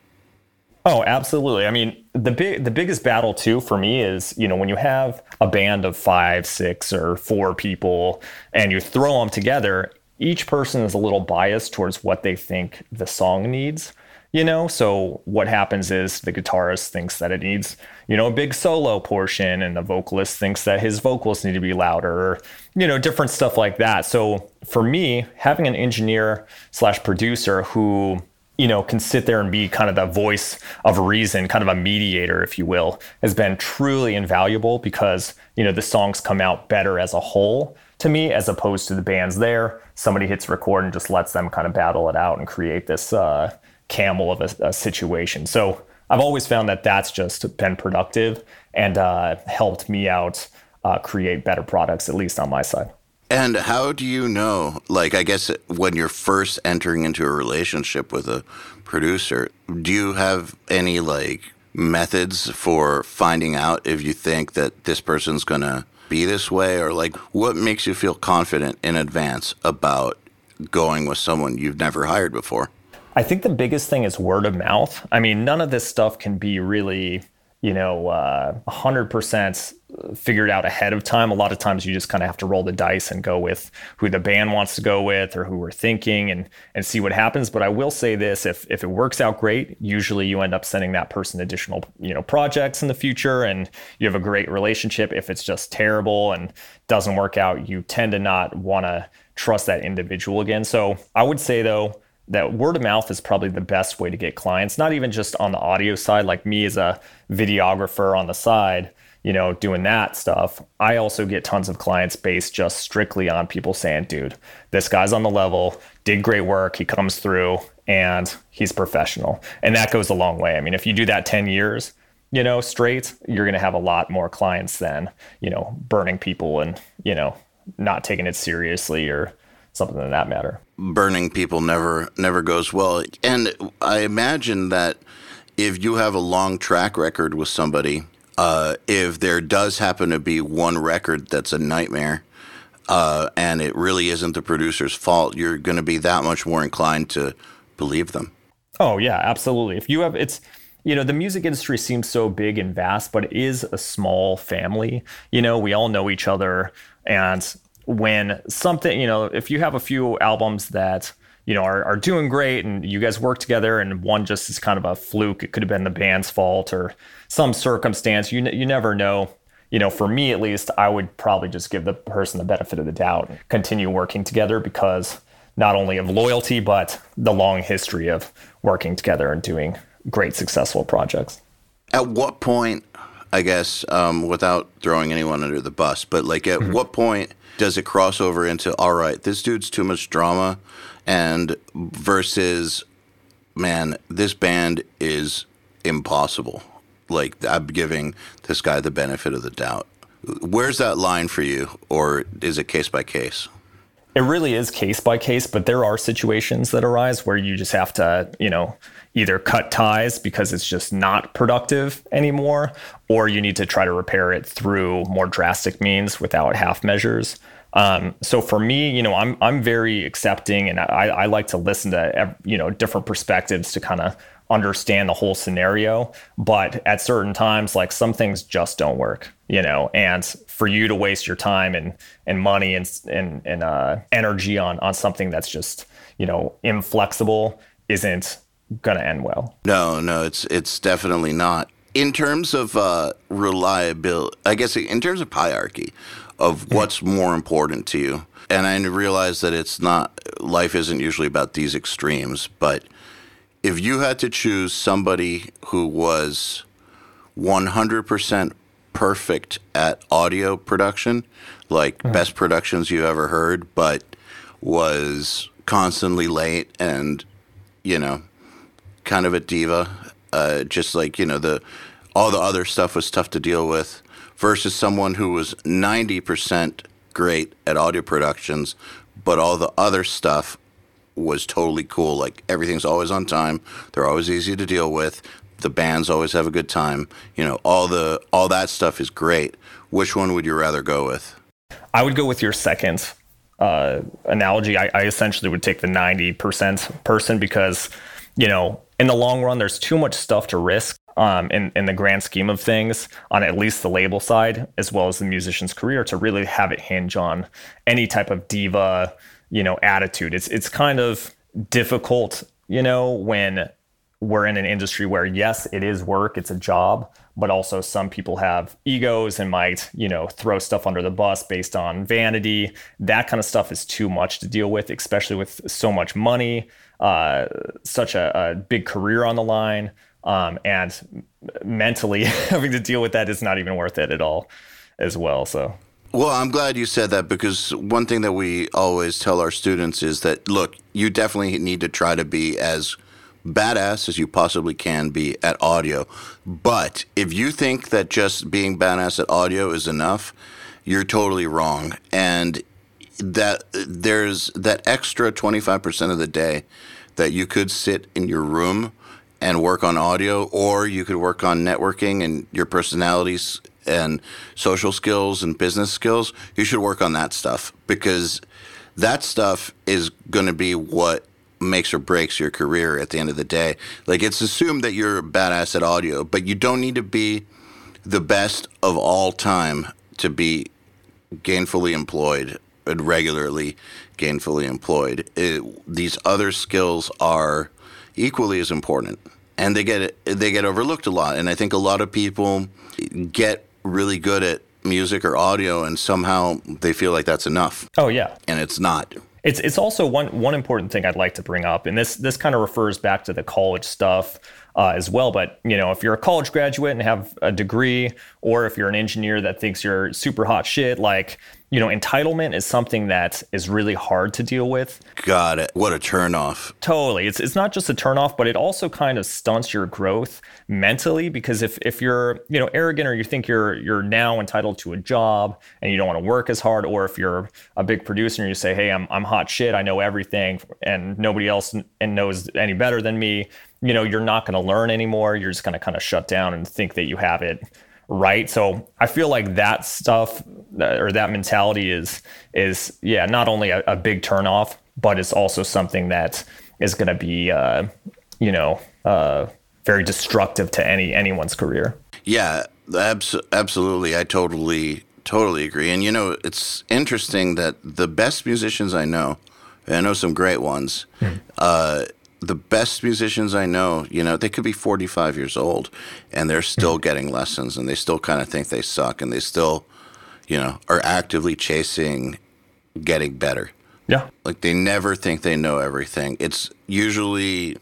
Oh, absolutely. I mean, the big the biggest battle too for me is, you know, when you have a band of 5, 6 or 4 people and you throw them together, each person is a little biased towards what they think the song needs you know? So what happens is the guitarist thinks that it needs you know a big solo portion and the vocalist thinks that his vocals need to be louder or you know different stuff like that. So for me having an engineer slash producer who you know can sit there and be kind of the voice of reason kind of a mediator if you will has been truly invaluable because you know the songs come out better as a whole to me as opposed to the bands there. Somebody hits record and just lets them kind of battle it out and create this uh, camel of a, a, situation. So I've always found that that's just been productive and uh, helped me out uh, create better products, at least on my side. And how do you know? Like, I guess when you're first entering into a relationship with a producer, do you have any like methods for finding out if you think that this person's going to be this way? Or like, what makes you feel confident in advance about going with someone you've never hired before? I think the biggest thing is word of mouth. I mean, none of this stuff can be really, you know, uh, 100% figured out ahead of time. A lot of times you just kind of have to roll the dice and go with who the band wants to go with or who we're thinking and, and see what happens. But I will say this, if, if it works out great, usually you end up sending that person additional, you know, projects in the future and you have a great relationship. If it's just terrible and doesn't work out, you tend to not want to trust that individual again. So I would say though, that word of mouth is probably the best way to get clients, not even just on the audio side, like me as a videographer on the side, you know, doing that stuff. I also get tons of clients based just strictly on people saying, dude, this guy's on the level, did great work, he comes through, and he's professional. And that goes a long way. I mean, if you do that 10 years, you know, straight, you're going to have a lot more clients than, you know, burning people and, you know, not taking it seriously or something in that matter. Burning people never never goes well, and I imagine that if you have a long track record with somebody, uh, if there does happen to be one record that's a nightmare, uh, and it really isn't the producer's fault, you're going to be that much more inclined to believe them. Oh yeah, absolutely. If you have it's you know the music industry seems so big and vast but it is a small family you know we all know each other and when something, you know, if you have a few albums that, you know, are, are doing great and you guys work together and one just is kind of a fluke, it could have been the band's fault or some circumstance, you, you never know. You know, for me at least, I would probably just give the person the benefit of the doubt and continue working together because not only of loyalty, but the long history of working together and doing great, successful projects. At what point, I guess, um, without throwing anyone under the bus, but like at mm-hmm. what point does it cross over into all right this dude's too much drama and versus man this band is impossible. Like i'm giving this guy the benefit of the doubt. Where's that line for you or is it case by case it really is case by case but there are situations that arise where you just have to you know either cut ties because it's just not productive anymore, or you need to try to repair it through more drastic means without half measures. Um, so for me, you know, I'm I'm very accepting, and I, I like to listen to you know different perspectives to kind of understand the whole scenario. But at certain times, like some things just don't work, you know. And for you to waste your time and and money and and and uh, energy on on something that's just you know inflexible isn't going to end well. No, no, it's it's definitely not. In terms of uh, reliability, I guess in terms of hierarchy of what's more important to you, and I realize that it's not life isn't usually about these extremes, but if you had to choose somebody who was 100% perfect at audio production, like mm-hmm. best productions you've ever heard, but was constantly late and, you know, kind of a diva. Uh, just like you know the all the other stuff was tough to deal with, versus someone who was ninety percent great at audio productions, but all the other stuff was totally cool. Like everything's always on time. They're always easy to deal with. The bands always have a good time. You know, all the all that stuff is great. Which one would you rather go with? I would go with your second uh, analogy. I, I essentially would take the ninety percent person because you know in the long run, there's too much stuff to risk um, in, in the grand scheme of things on at least the label side, as well as the musician's career, to really have it hinge on any type of diva, you know, attitude. It's it's kind of difficult, you know, when we're in an industry where yes, it is work, it's a job, but also some people have egos and might, you know, throw stuff under the bus based on vanity. That kind of stuff is too much to deal with, especially with so much money, uh, such a, a, big career on the line, um, and mentally having to deal with that is not even worth it at all, as well. So. Well, I'm glad you said that because one thing that we always tell our students is that look, you definitely need to try to be as badass as you possibly can be at audio. But if you think that just being badass at audio is enough, you're totally wrong. And that there's that extra 25% of the day that you could sit in your room and work on audio, or you could work on networking and your personalities and social skills and business skills. You should work on that stuff because that stuff is going to be what makes or breaks your career at the end of the day. Like it's assumed that you're a badass at audio, but you don't need to be the best of all time to be gainfully employed and regularly gainfully employed. It, these other skills are equally as important and they get they get overlooked a lot and I think a lot of people get really good at music or audio and somehow they feel like that's enough. Oh yeah. And it's not. It's it's also one one important thing I'd like to bring up, and this this kind of refers back to the college stuff uh, as well. But you know, if you're a college graduate and have a degree, or if you're an engineer that thinks you're super hot shit, like you know, entitlement is something that is really hard to deal with. Got it. What a turnoff. Totally. It's it's not just a turnoff, but it also kind of stunts your growth mentally because if if you're, you know, arrogant or you think you're you're now entitled to a job and you don't want to work as hard, or if you're a big producer and you say, Hey, I'm I'm hot shit, I know everything and nobody else and knows any better than me, you know, you're not gonna learn anymore. You're just gonna kind of shut down and think that you have it right? So i feel like that stuff or that mentality is is yeah not only a, a big turnoff but it's also something that is going to be uh, you know uh, very destructive to any anyone's career. Yeah abs- absolutely. I totally totally agree. And you know it's interesting that the best musicians i know i know some great ones mm. uh, the best musicians I know, you know, they could be 45 years old and they're still getting lessons and they still kind of think they suck and they still, you know, are actively chasing getting better. Yeah. Like they never think they know everything. It's usually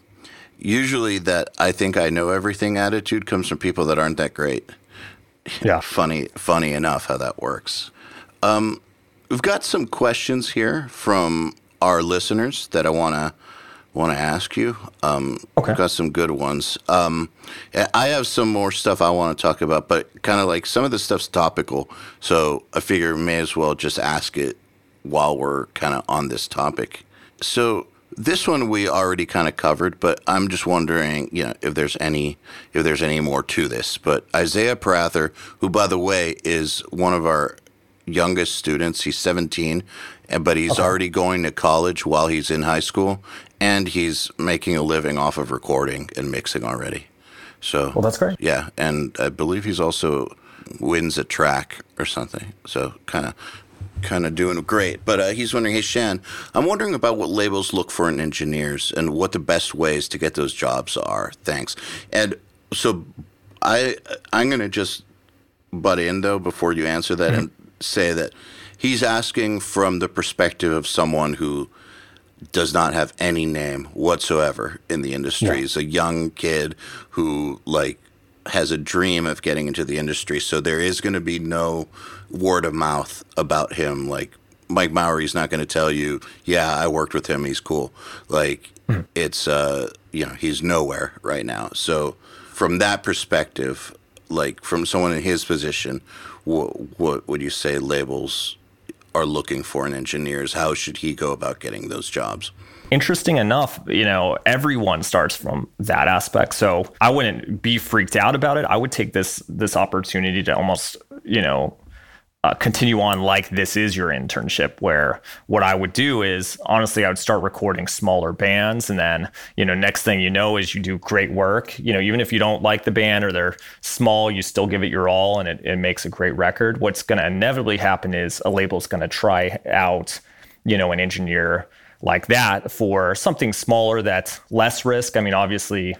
usually that I think I know everything attitude comes from people that aren't that great. Yeah. funny funny enough how that works. Um, we've got some questions here from our listeners that I want to want to ask you. Um, okay. I've got some good ones. Um, I have some more stuff I want to talk about, but kind of like some of the stuff's topical. So I figure may as well just ask it while we're kind of on this topic. So this one we already kind of covered, but I'm just wondering, you know, if there's any if there's any more to this. But Isaiah Prather, who by the way is one of our youngest students, he's 17, but he's okay. already going to college while he's in high school, and he's making a living off of recording and mixing already. So well, that's great. Yeah, and I believe he's also wins a track or something. So kind of kind of doing great. But uh, he's wondering, hey Shan, I'm wondering about what labels look for in engineers and what the best ways to get those jobs are. Thanks. And so I I'm gonna just butt in though before you answer that mm-hmm. and say that he's asking from the perspective of someone who does not have any name whatsoever in the industry. Yeah. He's a young kid who like has a dream of getting into the industry. So there is going to be no word of mouth about him. Like Mike Mowery's not going to tell you, "Yeah, I worked with him. He's cool." Like mm. it's uh, you know, he's nowhere right now. So from that perspective, like from someone in his position, what, what would you say labels are looking for in engineers. How should he go about getting those jobs? Interesting enough, you know, everyone starts from that aspect. So I wouldn't be freaked out about it. I would take this this opportunity to almost, you know, uh, continue on like this is your internship where what i would do is honestly i would start recording smaller bands and then you know next thing you know is you do great work you know even if you don't like the band or they're small you still give it your all and it, it makes a great record what's going to inevitably happen is a label's going to try out you know, an engineer like that for something smaller that's less risk. I mean, obviously,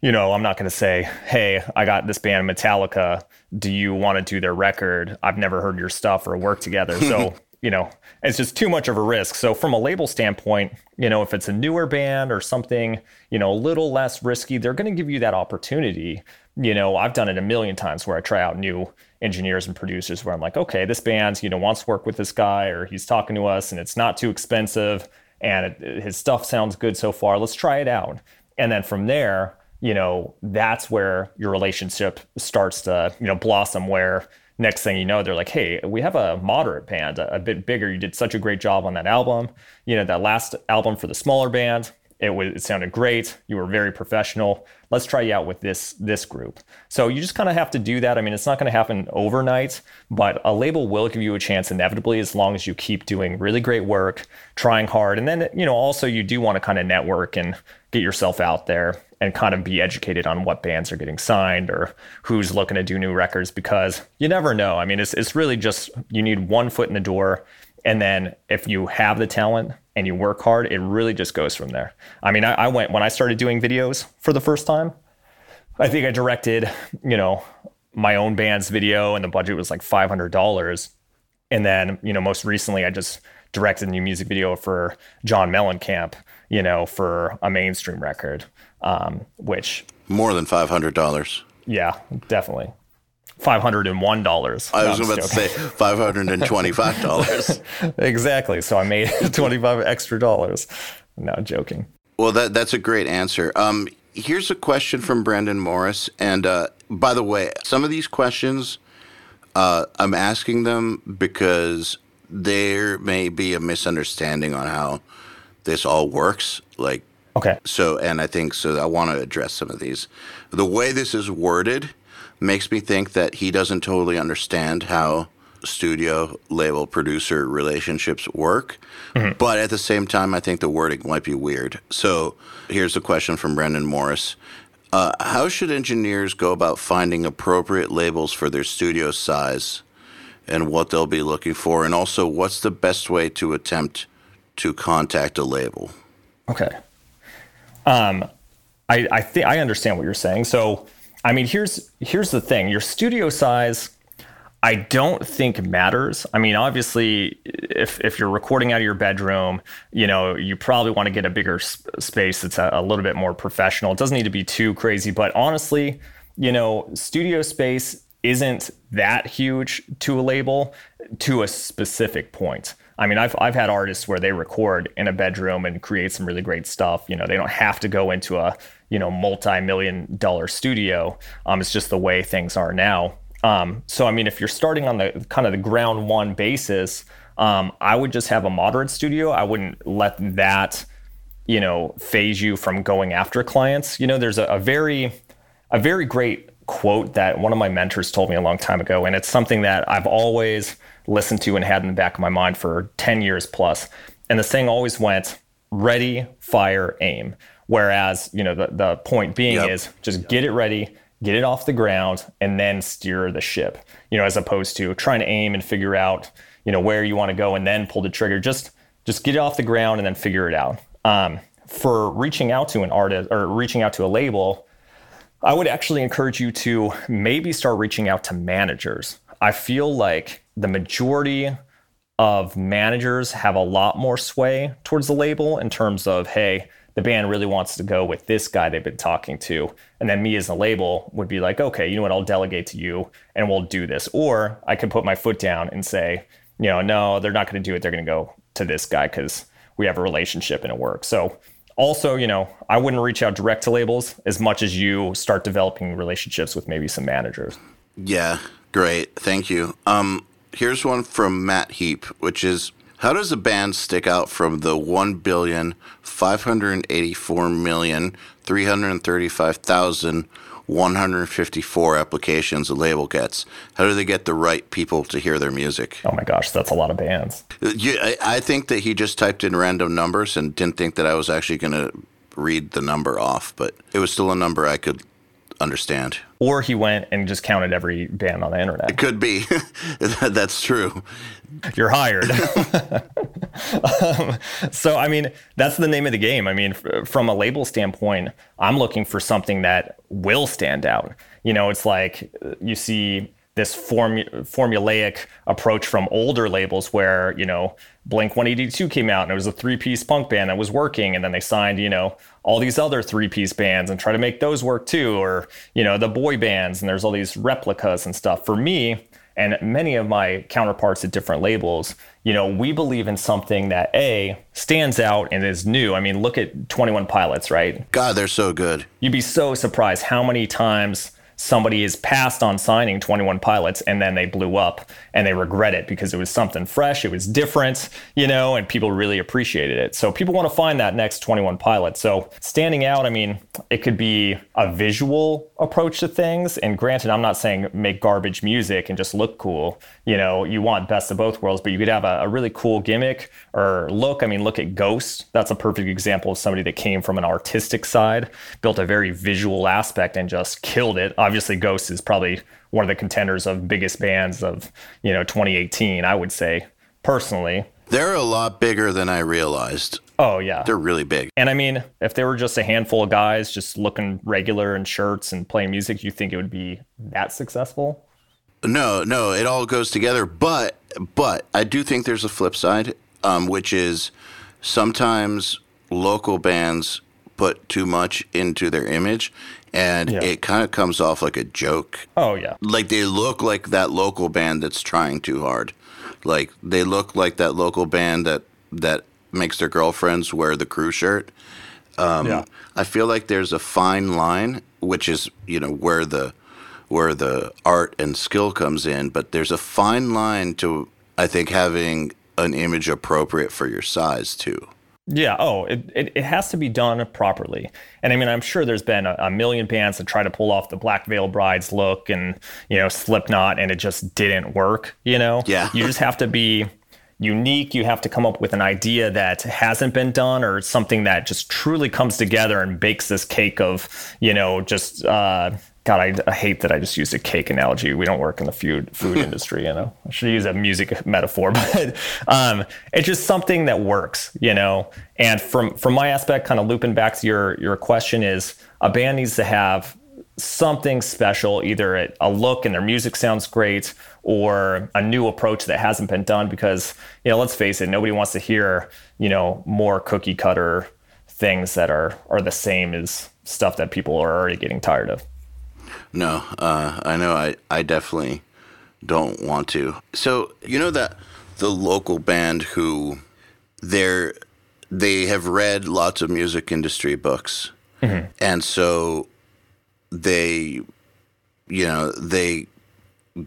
you know, I'm not going to say, hey, I got this band Metallica. Do you want to do their record? I've never heard your stuff or work together. So, you know, it's just too much of a risk. So, from a label standpoint, you know, if it's a newer band or something, you know, a little less risky, they're going to give you that opportunity. You know, I've done it a million times where I try out new engineers and producers where I'm like, okay, this band, you know, wants to work with this guy or he's talking to us and it's not too expensive and it, his stuff sounds good so far. Let's try it out. And then from there, you know, that's where your relationship starts to, you know, blossom where next thing you know, they're like, hey, we have a moderate band, a, a bit bigger. You did such a great job on that album. You know, that last album for the smaller band, it was it sounded great. You were very professional. Let's try you out with this this group. So you just kind of have to do that. I mean, it's not going to happen overnight, but a label will give you a chance inevitably as long as you keep doing really great work, trying hard, and then you know also you do want to kind of network and get yourself out there and kind of be educated on what bands are getting signed or who's looking to do new records because you never know. I mean, it's it's really just you need one foot in the door and then if you have the talent and you work hard, it really just goes from there. I mean, I, I, went when I started doing videos for the first time. I think I directed, you know, my own band's video, and the budget was like five hundred dollars. And then, you know, most recently, I just directed a new music video for John Mellencamp, you know, for a mainstream record, um, which more than five hundred dollars. Yeah, definitely five hundred and one dollars. I was about to say five hundred and twenty-five dollars. exactly. So I made twenty-five extra dollars. No joking. Well, that that's a great answer. Um, here's a question from Brandon Morris. And uh, by the way, some of these questions uh, I'm asking them because there may be a misunderstanding on how this all works. Like, okay. So, and I think so. I want to address some of these. The way this is worded makes me think that he doesn't totally understand how studio label producer relationships work. Mm-hmm. But at the same time, I think the wording might be weird. So here's a question from Brendan Morris. Uh, how should engineers go about finding appropriate labels for their studio size and what they'll be looking for? And also, what's the best way to attempt to contact a label? Okay. Um, I, I think I understand what you're saying. So, I mean, here's here's the thing: your studio size, I don't think matters. I mean, obviously, if if you're recording out of your bedroom, you know, you probably want to get a bigger space that's a, a little bit more professional. It doesn't need to be too crazy, but honestly, you know, studio space isn't that huge to a label to a specific point. I mean, I've I've had artists where they record in a bedroom and create some really great stuff. You know, they don't have to go into a you know multi-million dollar studio. Um, it's just the way things are now. Um, so I mean, if you're starting on the kind of the ground one basis, um, I would just have a moderate studio. I wouldn't let that you know phase you from going after clients. You know, there's a, a very a very great quote that one of my mentors told me a long time ago, and it's something that I've always listened to and had in the back of my mind for 10 years plus. And the thing always went ready, fire, aim. Whereas, you know, the, the point being yep. is just get it ready, get it off the ground, and then steer the ship, you know, as opposed to trying to aim and figure out, you know, where you want to go and then pull the trigger. Just just get it off the ground and then figure it out. Um, for reaching out to an artist or reaching out to a label, I would actually encourage you to maybe start reaching out to managers. I feel like the majority of managers have a lot more sway towards the label in terms of, hey, the band really wants to go with this guy they've been talking to. And then me as a label would be like, okay, you know what, I'll delegate to you and we'll do this. Or I could put my foot down and say, you know, no, they're not going to do it. They're going to go to this guy because we have a relationship and it works. So also, you know, I wouldn't reach out direct to labels as much as you start developing relationships with maybe some managers. Yeah, great. Thank you. Um, here's one from Matt Heap, which is how does a band stick out from the 1,584,335,154 applications a label gets? How do they get the right people to hear their music? Oh my gosh, that's a lot of bands. Yeah, I think that he just typed in random numbers and didn't think that I was actually going to read the number off, but it was still a number I could understand. Or he went and just counted every band on the internet. It could be. That's true. You're hired. um, so, I mean, that's the name of the game. I mean, f- from a label standpoint, I'm looking for something that will stand out. You know, it's like uh, you see this form- formulaic approach from older labels where, you know, Blink 182 came out and it was a three piece punk band that was working. And then they signed, you know, all these other three piece bands and try to make those work too. Or, you know, the boy bands and there's all these replicas and stuff. For me, and many of my counterparts at different labels, you know, we believe in something that A stands out and is new. I mean, look at 21 Pilots, right? God, they're so good. You'd be so surprised how many times somebody is passed on signing 21 pilots and then they blew up and they regret it because it was something fresh, it was different, you know, and people really appreciated it. So people want to find that next 21 pilot. So standing out, I mean, it could be a visual approach to things. And granted, I'm not saying make garbage music and just look cool. You know, you want best of both worlds, but you could have a, a really cool gimmick or look. I mean, look at Ghost. That's a perfect example of somebody that came from an artistic side, built a very visual aspect and just killed it obviously Ghost is probably one of the contenders of biggest bands of you know 2018. I would say personally. They're a lot bigger than I realized. Oh yeah, they're really big. And I mean, if they were just a handful of guys just looking regular in shirts and playing music, you think it would be that successful? No, no, it all goes together. But but I do think there's a flip side, um, which is sometimes local bands put too much into their image and yeah. it kind of comes off like a joke. Oh yeah. Like they look like that local band that's trying too hard. Like they look like that local band that that makes their girlfriends wear the crew shirt. Um, yeah. I feel like there's a fine line, which is you know where the where the art and skill comes in, but there's a fine line to I think having an image appropriate for your size too. Yeah. Oh, it, it, it, has to be done properly. And I mean, I'm sure there's been a, a, million bands that try to pull off the Black Veil Brides look and, you know, Slipknot, and it just didn't work, you know? Yeah. You just have to be unique. You have to come up with an idea that hasn't been done or something that just truly comes together and bakes this cake of, you know, just, uh, God, I, I, hate that I just used a cake analogy. We don't work in the food food industry, you know. I should use a music metaphor, but um, it's just something that works, you know. And from from my aspect, kind of looping back to your your question, is a band needs to have something special, either a look and their music sounds great, or a new approach that hasn't been done. Because you know, let's face it, nobody wants to hear you know more cookie cutter things that are are the same as stuff that people are already getting tired of. No, uh, I know. I, I definitely don't want to. So you know that the local band who they're they have read lots of music industry books, mm-hmm. and so they, you know, they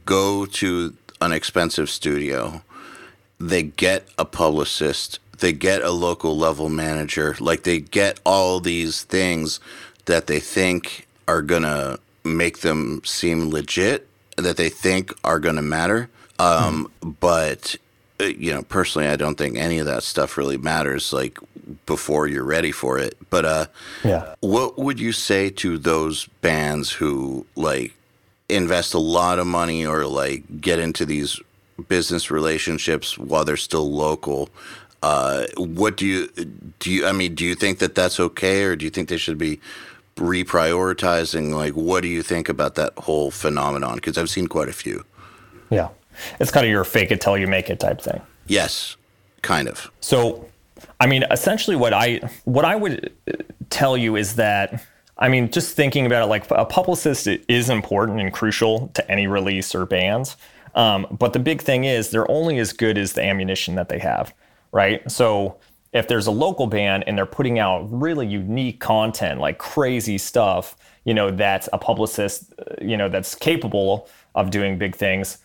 go to an expensive studio. They get a publicist. They get a local level manager. Like they get all these things that they think are gonna make them seem legit that they think are going to matter. Um, mm. But uh, you know, personally, I don't think any of that stuff really matters. Like before you're ready for it. But uh, yeah, what would you say to those bands who like invest a lot of money or like get into these business relationships while they're still local? Uh, what do you do? You I mean, do you think that that's okay, or do you think they should be reprioritizing like what do you think about that whole phenomenon? Because i've seen quite a few. Yeah. It's kind of your fake it till you make it type thing. Yes. Kind of. So i mean essentially what i what i would tell you is that i mean just thinking about it like a publicist is important and crucial to any release or bands um, but the big thing is they're only as good as the ammunition that they have right? So if there's a local band and they're putting out really unique content, like crazy stuff, you know, that a publicist, uh, you know, that's capable of doing big things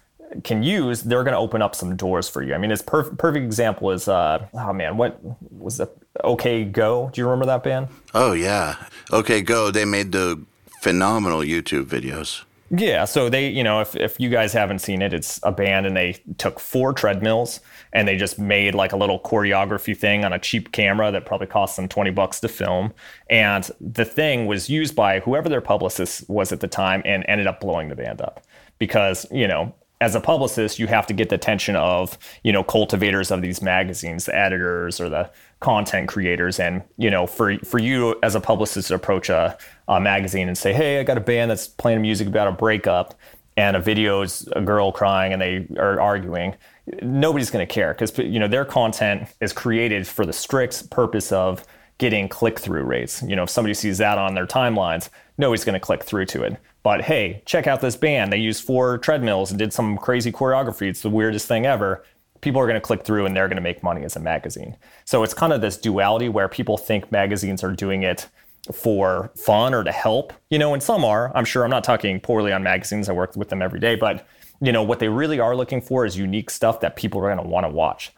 can use, they're going to open up some doors for you. I mean, it's perfect. Perfect example is, uh, oh man, what was the OK Go? Do you remember that band? Oh yeah, OK Go. They made the phenomenal YouTube videos. Yeah, so they, you know, if, if you guys haven't seen it, it's a band and they took four treadmills and they just made like a little choreography thing on a cheap camera that probably cost them 20 bucks to film. And the thing was used by whoever their publicist was at the time and ended up blowing the band up because, you know, as a publicist, you have to get the attention of, you know, cultivators of these magazines, the editors or the content creators. And, you know, for for you as a publicist to approach a, a magazine and say, hey, I got a band that's playing music about a breakup and a video is a girl crying and they are arguing, nobody's going to care because, you know, their content is created for the strict purpose of getting click through rates. You know, if somebody sees that on their timelines, nobody's going to click through to it. But hey, check out this band. They used four treadmills and did some crazy choreography. It's the weirdest thing ever. People are going to click through and they're going to make money as a magazine. So it's kind of this duality where people think magazines are doing it for fun or to help, you know, and some are. I'm sure I'm not talking poorly on magazines. I work with them every day, but you know, what they really are looking for is unique stuff that people are going to want to watch.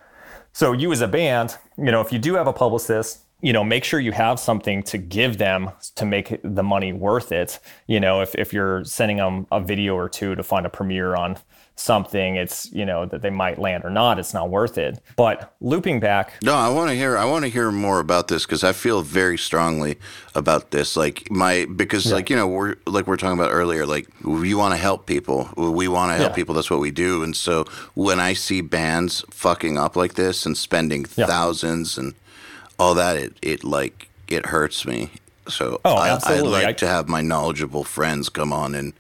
So you as a band, you know, if you do have a publicist you know make sure you have something to give them to make the money worth it you know if, if you're sending them a video or two to find a premiere on something it's you know that they might land or not it's not worth it but looping back no i want to hear i want to hear more about this because i feel very strongly about this like my because yeah. like you know we're like we're talking about earlier like we want to help people we want to help yeah. people that's what we do and so when i see bands fucking up like this and spending yeah. thousands and all that it it like it hurts me. So oh, I, would like I, to have my knowledgeable friends come on and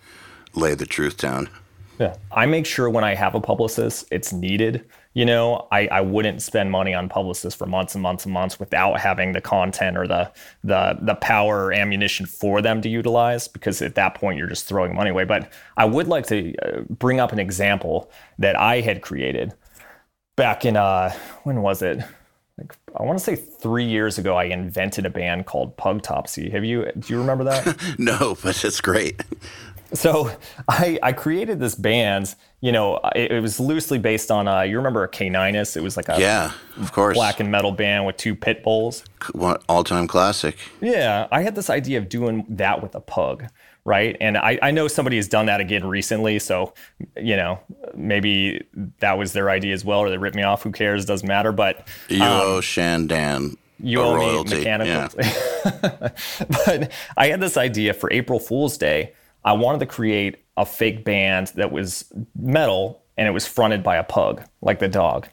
lay the truth down. Yeah, I make sure when I have a publicist, it's needed. You know, I, I wouldn't spend money on publicists for months and months and months without having the content or the the the power or ammunition for them to utilize. Because at that point, you're just throwing money away. But I would like to uh, bring up an example that I had created back in uh, when was it? like I want to say three years ago, I invented a band called Pugtopsy. Have you? Do you remember that? no, but it's great. So I I created this band. You know, it, it was loosely based on. Uh, you remember Caninus? It was like a yeah, of course, black and metal band with two pit bulls. All time classic. Yeah, I had this idea of doing that with a pug right? And I, I know somebody has done that again recently, so you know maybe that was their idea as well, or they ripped me off. Who cares? Doesn't matter. But you um, owe Shan Dan. You owe me mechanical. Yeah. but I had this idea for April Fool's Day. I wanted to create a fake band that was metal and it was fronted by a pug, like the dog.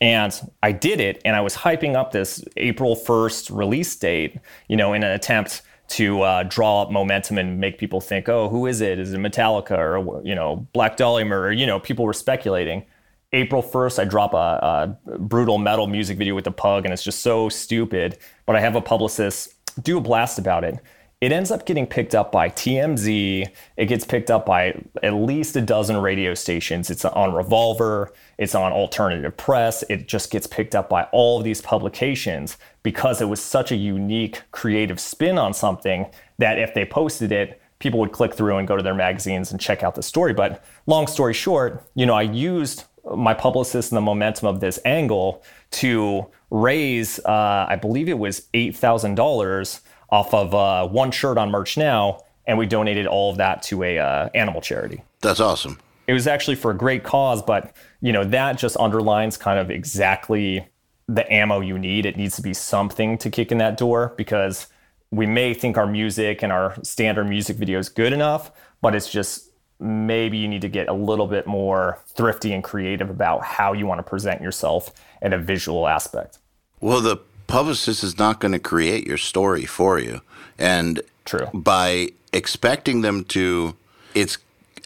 And I did it, and I was hyping up this April 1st release date, you know, in an attempt to uh, draw up momentum and make people think, oh, who is it? Is it Metallica or you know Black Dahlia Murder? You know, people were speculating. April 1st, I drop a, a, brutal metal music video with the pug, and it's just so stupid. But I have a publicist do a blast about it. It ends up getting picked up by TMZ. It gets picked up by at least a dozen radio stations. It's on Revolver, it's on Alternative Press. It just gets picked up by all of these publications because it was such a unique creative spin on something that if they posted it, people would click through and go to their magazines and check out the story. But long story short, you know, I used my publicist and the momentum of this angle to raise, uh, I believe it was $8,000 off of uh, one shirt on Merch Now, and we donated all of that to a uh, animal charity. That's awesome. It was actually for a great cause, but you know that just underlines kind of exactly the ammo you need. It needs to be something to kick in that door because we may think our music and our standard music video is good enough, but it's just maybe you need to get a little bit more thrifty and creative about how you want to present yourself in a visual aspect. Well, the publicist is not going to create your story for you. And True. by expecting them to, it's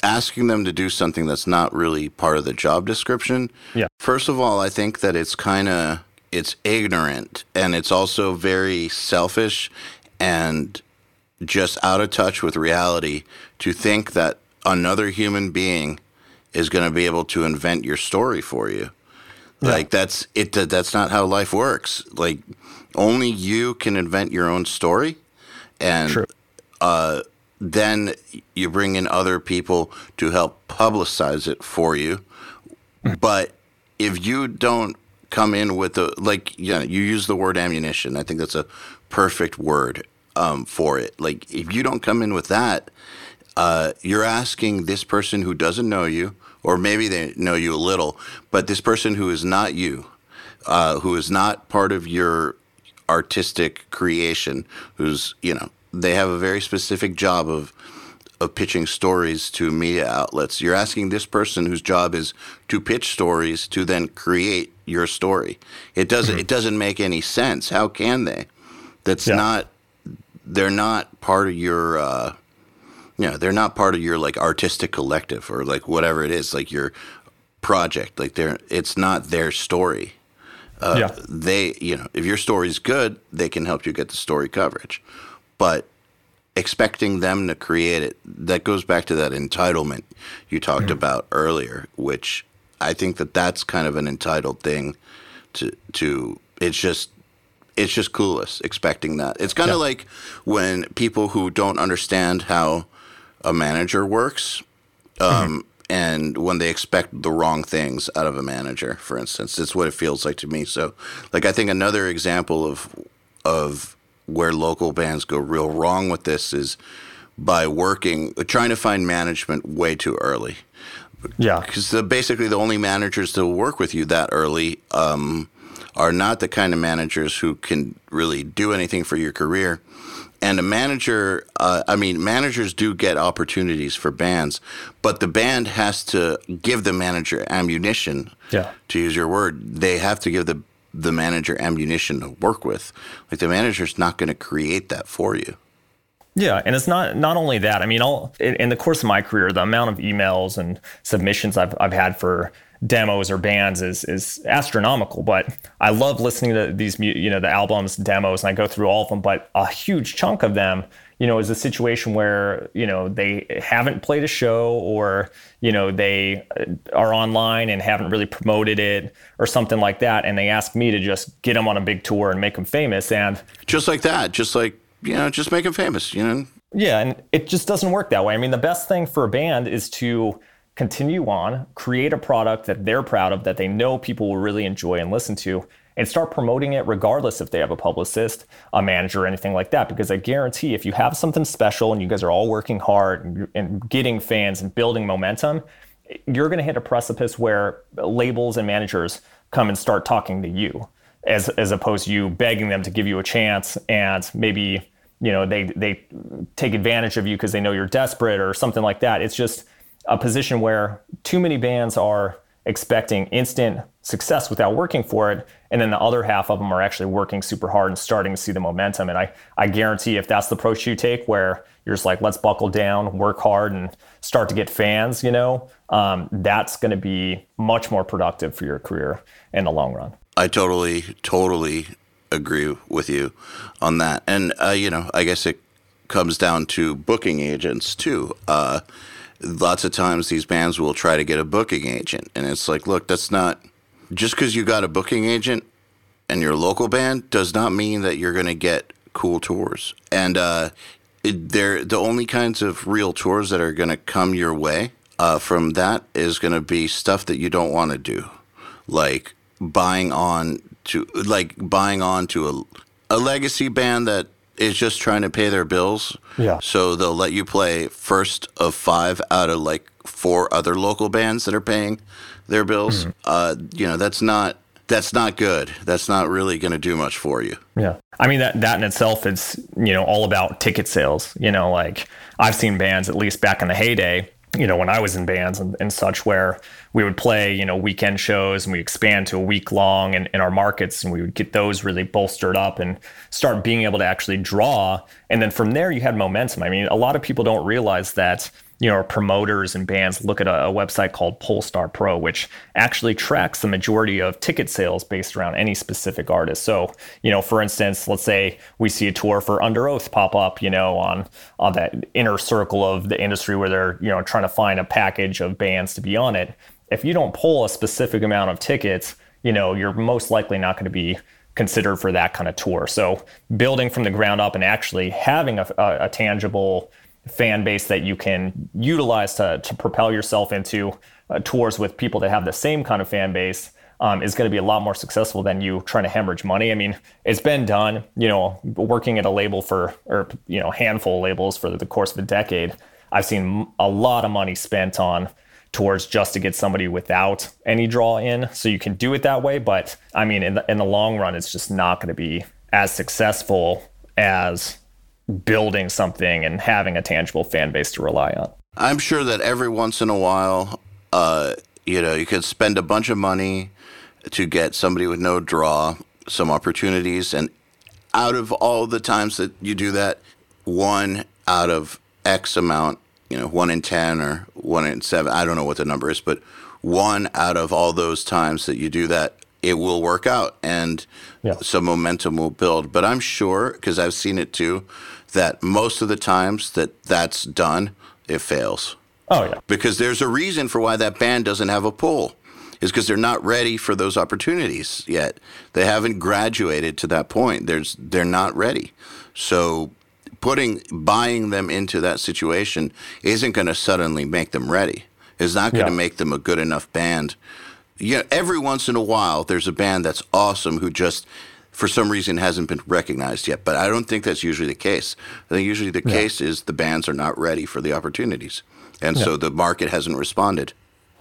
asking them to do something that's not really part of the job description. Yeah. First of all, I think that it's kind of it's ignorant and it's also very selfish and just out of touch with reality to think that another human being is going to be able to invent your story for you. Yeah. Like that's it. That's not how life works. Like only you can invent your own story, and uh, then you bring in other people to help publicize it for you. Hmm. But if you don't come in with the like, you know, you use the word ammunition. I think that's a perfect word um, for it. Like if you don't come in with that, uh, you're asking this person who doesn't know you, or maybe they know you a little, but this person who is not you, uh, who is not part of your artistic creation, who's you know they have a very specific job of of pitching stories to media outlets. You're asking this person whose job is to pitch stories to then create your story. It doesn't mm-hmm. it doesn't make any sense. How can they? That's yeah. not they're not part of your uh, you know, they're not part of your like artistic collective or like whatever it is, like your project. Like they're it's not their story. Uh, yeah. They, you know, if your story's good, they can help you get the story coverage. But expecting them to create it, that goes back to that entitlement you talked mm-hmm. about earlier, which I think that that's kind of an entitled thing to to. It's just it's just clueless expecting that. It's kind of yeah. like when people who don't understand how a manager works. Um, mm-hmm. And when they expect the wrong things out of a manager, for instance, it's what it feels like to me. So, like, I think another example of of where local bands go real wrong with this is by working, trying to find management way too early. Yeah, because the, basically the only managers that will work with you that early um, are not the kind of managers who can really do anything for your career and a manager uh, i mean managers do get opportunities for bands but the band has to give the manager ammunition yeah. to use your word. They have to give the the manager ammunition to work with. Like the manager's not going to create that for you. Yeah, and it's not not only that. I mean, all in, in, the course of my career, the amount of emails and submissions I've I've had for demos or bands is is astronomical. But I love listening to these you know the albums demos, and I go through all of them. But a huge chunk of them, you know, is a situation where you know they haven't played a show or you know they uh, are online and haven't really promoted it or something like that, and they ask me to just get them on a big tour and make them famous. And just like that, just like you know, just make them famous. You know. Yeah, and it just doesn't work that way. I mean, the best thing for a band is to continue on, create a product that they're proud of, that they know people will really enjoy and listen to, and start promoting it regardless if they have a publicist, a manager, or anything like that. Because I guarantee if you have something special and you guys are all working hard and, getting fans and building momentum, you're going to hit a precipice where labels and managers come and start talking to you as, as opposed to you begging them to give you a chance and maybe you know they they take advantage of you because they know you're desperate or something like that it's just a position where too many bands are expecting instant success without working for it. And then the other half of them are actually working super hard and starting to see the momentum. And I, I guarantee if that's the approach you take, where you're just like, let's buckle down, work hard, and start to get fans, you know, um, that's going to be much more productive for your career in the long run. I totally, totally agree with you on that. And, uh, you know, I guess it comes down to booking agents too. Uh, lots of times these bands will try to get a booking agent. And it's like look that's not just because you got a booking agent and you're a local band does not mean that you're going to get cool tours. And uh, it, they're the only kinds of real tours that are going to come your way uh, from that is going to be stuff that you don't want to do. Like buying on to like buying on to a, a legacy band that is just trying to pay their bills. Yeah. So they'll let you play first of five out of like four other local bands that are paying their bills. Mm-hmm. Uh, you know, that's not that's not good. That's not really going to do much for you. Yeah. I mean that that in itself is, you know, all about ticket sales. You know, like I've seen bands at least back in the heyday you know, when I was in bands and, and, such, where we would play, you know, weekend shows and we expand to a week long in, in our markets and we would get those really bolstered up and start being able to actually draw. And then from there, you had momentum. I mean, a lot of people don't realize that you know, promoters and bands look at a, a, website called Pollstar Pro, which actually tracks the majority of ticket sales based around any specific artist. So, you know, for instance, let's say we see a tour for Underoath pop up, you know, on on that inner circle of the industry where they're, you know, trying to find a package of bands to be on it. If you don't pull a specific amount of tickets, you know, you're most likely not going to be considered for that kind of tour. So, building from the ground up and actually having a, a, a tangible fan base that you can utilize to, to propel yourself into uh, tours with people that have the same kind of fan base um, is going to be a lot more successful than you trying to hemorrhage money. I mean, it's been done, you know, working at a label for, or, you know, handful of labels for the course of a decade. I've seen a lot of money spent on towards just to get somebody without any draw in. So you can do it that way, but I mean, in the, in the long run, it's just not going to be as successful as building something and having a tangible fan base to rely on. I'm sure that every once in a while, uh, you know, you could spend a bunch of money to get somebody with no draw some opportunities, and out of all the times that you do that, one out of X amount, you know, one in 10 or one in seven, I don't know what the number is, but one out of all those times that you do that, it will work out and yeah. some momentum will build. But I'm sure, because I've seen it too, that most of the times that that's done, it fails. Oh, yeah. Because there's a reason for why that band doesn't have a pull is because they're not ready for those opportunities yet. They haven't graduated to that point. There's they're not ready. So putting buying them into that situation isn't going to suddenly make them ready. It's not going to yeah. make them a good enough band. You know, every once in a while there's a band that's awesome who just for some reason hasn't been recognized yet. But I don't think that's usually the case. I think usually the yeah. case is the bands are not ready for the opportunities. And yeah. so the market hasn't responded.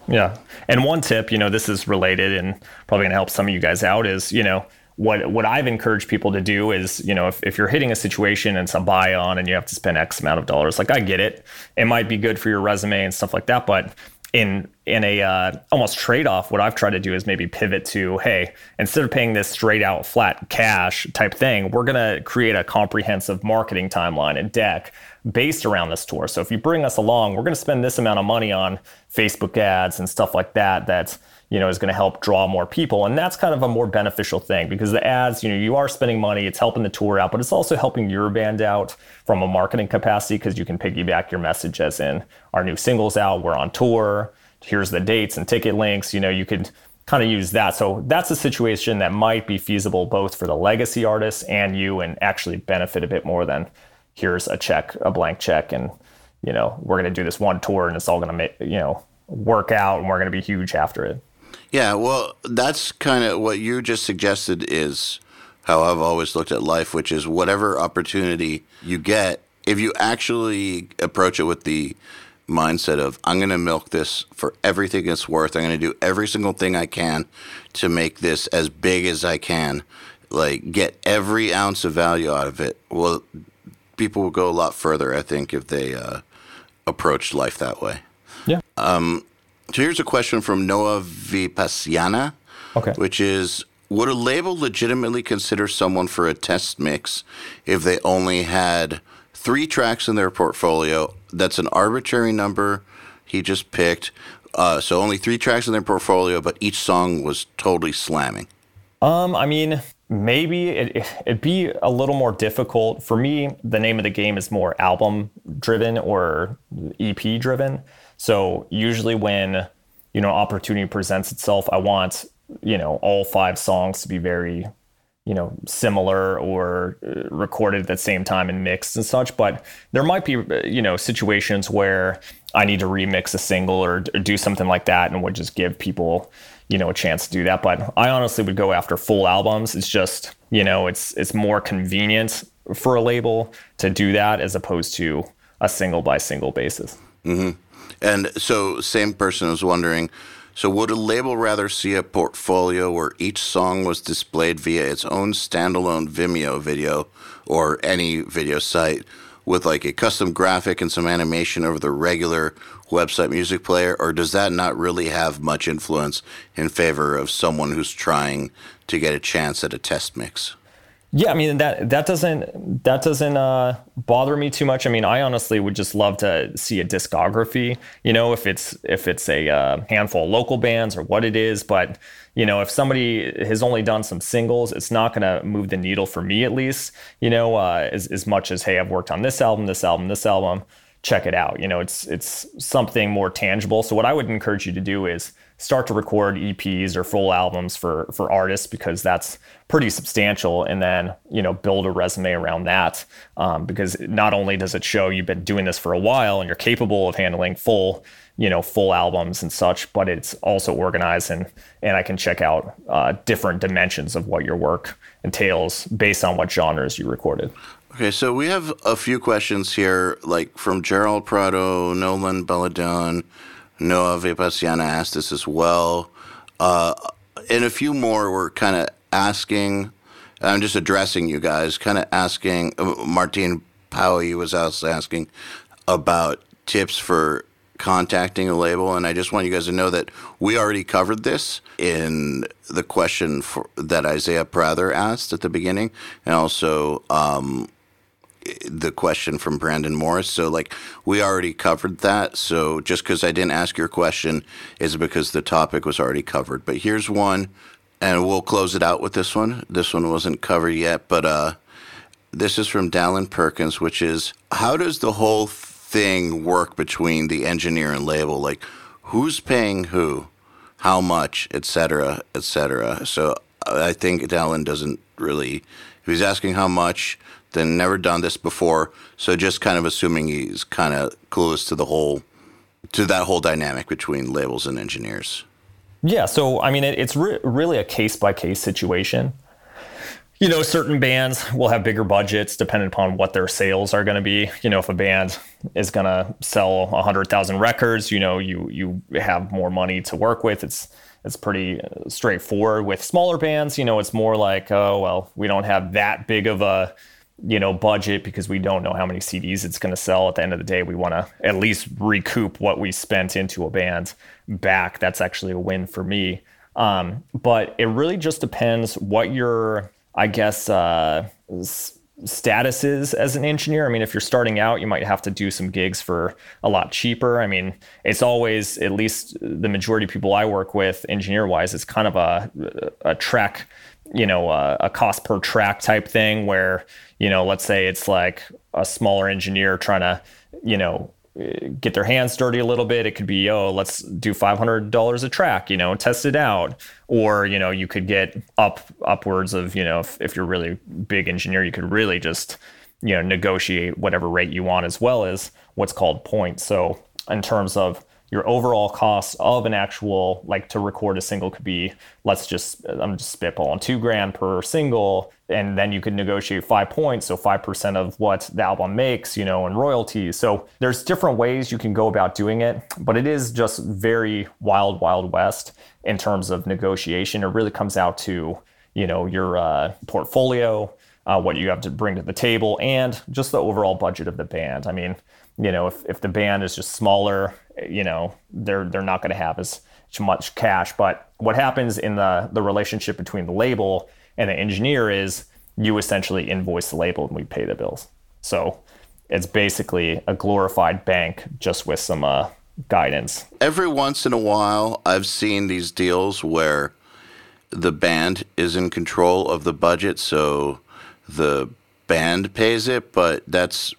Yeah. And one tip, you know, this is related and probably going to help some of you guys out is, you know, what what I've encouraged people to do is, you know, if, if you're hitting a situation and it's a buy on and you have to spend X amount of dollars, like I get it. It might be good for your resume and stuff like that, but in in a uh, almost trade off, what I've tried to do is maybe pivot to, hey, instead of paying this straight out flat cash type thing, we're gonna create a comprehensive marketing timeline and deck based around this tour. So if you bring us along, we're gonna spend this amount of money on Facebook ads and stuff like that. That's you know, is going to help draw more people. And that's kind of a more beneficial thing because the ads, you know, you are spending money, it's helping the tour out, but it's also helping your band out from a marketing capacity because you can piggyback your message as in our new singles out, we're on tour, here's the dates and ticket links, you know, you could kind of use that. So that's a situation that might be feasible both for the legacy artists and you and actually benefit a bit more than here's a check, a blank check and you know, we're going to do this one tour and it's all going to make, you know, work out and we're going to be huge after it. Yeah, well, that's kind of what you just suggested is how I've always looked at life, which is whatever opportunity you get, if you actually approach it with the mindset of I'm going to milk this for everything it's worth. I'm going to do every single thing I can to make this as big as I can. Like get every ounce of value out of it. Well, people will go a lot further, I think, if they uh, approached life that way. Yeah. Um, so here's a question from Noah Vipassiana, okay. which is Would a label legitimately consider someone for a test mix if they only had three tracks in their portfolio? That's an arbitrary number he just picked. Uh, so only three tracks in their portfolio, but each song was totally slamming. Um, I mean, maybe it, it'd be a little more difficult for me. The name of the game is more album driven or EP driven. So usually when you know opportunity presents itself, I want you know all five songs to be very you know similar or uh, recorded at the same time and mixed and such. But there might be uh, you know situations where i need to remix a single or do something like that and would just give people you know a chance to do that. But i honestly would go after full albums. It's just you know it's it's more convenient for a label to do that as opposed to a single by single basis. Mm-hmm. And so, same person was wondering. So, would a label rather see a portfolio where each song was displayed via its own standalone Vimeo video or any video site with like a custom graphic and some animation over the regular website music player? Or does that not really have much influence in favor of someone who's trying to get a chance at a test mix? Yeah, I mean that that doesn't that doesn't uh, bother me too much. I mean, I honestly would just love to see a discography. You know, if it's if it's a uh, handful of local bands or what it is, but you know, if somebody has only done some singles, it's not going to move the needle for me at least. You know, uh, as as much as hey, I've worked on this album, this album, this album. Check it out. You know, it's it's something more tangible. So what I would encourage you to do is start to record EPs or full albums for for artists because that's pretty substantial, and then you know build a resume around that um, because not only does it show you've been doing this for a while and you're capable of handling full you know full albums and such, but it's also organized and and I can check out uh, different dimensions of what your work entails based on what genres you recorded. Okay, so we have a few questions here, like from Gerald Prado, Nolan Belladone, Noah Vipasiana asked this as well. Uh, and a few more were kind of asking, I'm just addressing you guys, kind of asking, uh, Martin Powie was also asking about tips for contacting a label. And I just want you guys to know that we already covered this in the question for, that Isaiah Prather asked at the beginning. And also, um, the question from Brandon Morris. So, like, we already covered that. So, just because I didn't ask your question is because the topic was already covered. But here's one, and we'll close it out with this one. This one wasn't covered yet, but uh, this is from Dallin Perkins, which is how does the whole thing work between the engineer and label? Like, who's paying who, how much, etc., etc. So, I think Dallin doesn't really. If he's asking how much, then never done this before. So just kind of assuming he's kind of clueless to the whole, to that whole dynamic between labels and engineers. Yeah. So, I mean, it, it's re- really a case by case situation. You know, certain bands will have bigger budgets depending upon what their sales are going to be. You know, if a band is going to sell 100,000 records, you know, you you have more money to work with. It's it's pretty uh, straightforward. With smaller bands, you know, it's more like, oh, well, we don't have that big of a you know budget because we don't know how many CDs it's going to sell. At the end of the day we want to at least recoup what we spent into a band back. That's actually a win for me. Um, but it really just depends what your i guess uh, status is as an engineer. I mean if you're starting out you might have to do some gigs for a lot cheaper. I mean it's always at least the majority of people i work with engineer wise it's kind of a, a track you know a, a cost per track type thing where you know let's say it's like a smaller engineer trying to you know get their hands dirty a little bit. It could be oh let's do $500 a track you know test it out. Or you know you could get up upwards of you know if, if you're really big engineer you could really just you know negotiate whatever rate you want as well as what's called points. So in terms of your overall cost of an actual like to record a single could be let's just i'm just spitballing two grand per single and then you could negotiate five points so 5% of what the album makes you know and royalties. So there's different ways you can go about doing it but it is just very wild wild west in terms of negotiation. It really comes out to you know your uh, portfolio uh, what you have to bring to the table and just the overall budget of the band i mean you know, if, if the band is just smaller, you know, they're they're not going to have as much cash. But what happens in the the relationship between the label and the engineer is you essentially invoice the label and we pay the bills. So it's basically a glorified bank just with some uh, guidance. Every once in a while, I've seen these deals where the band is in control of the budget, so the band pays it, but that's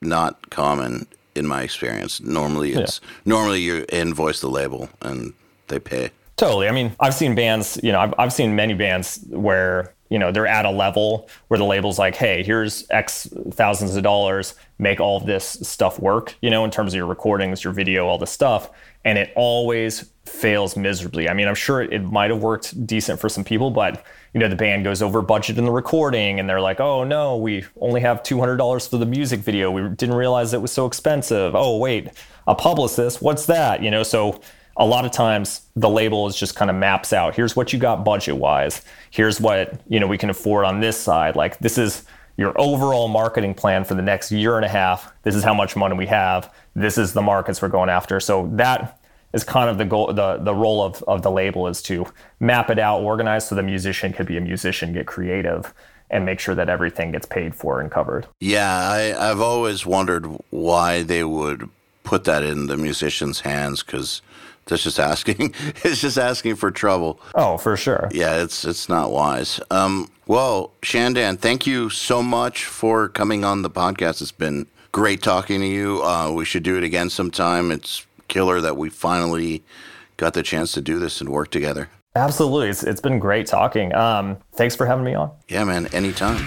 not common in my experience. Normally, it's yeah. normally you invoice the label and they pay. Totally. I mean, I've seen bands. You know, I've I've seen many bands where you know they're at a level where the label's like, hey, here's X thousands of dollars, make all of this stuff work. You know, in terms of your recordings, your video, all this stuff, and it always fails miserably. I mean, I'm sure it, it might have worked decent for some people, but you know, the band goes over budget in the recording and they're like, oh no, we only have $200 for the music video. We didn't realize it was so expensive. Oh, wait, a publicist, what's that? You know, so a lot of times the label is just kind of maps out here's what you got budget wise. Here's what, you know, we can afford on this side. Like, this is your overall marketing plan for the next year and a half. This is how much money we have. This is the markets we're going after. So that is kind of the goal the the role of of the label is to map it out organize so the musician could be a musician get creative and make sure that everything gets paid for and covered. Yeah I, i've always wondered why they would put that in the musician's hands because that's just asking it's just asking for trouble. Oh for sure. Yeah it's it's not wise. Um, well Shan Dan thank you so much for coming on the podcast. It's been great talking to you. Uh, we should do it again sometime. It's killer that we finally got the chance to do this and work together. Absolutely. It's, it's been great talking. Um, thanks for having me on. Yeah, man, anytime.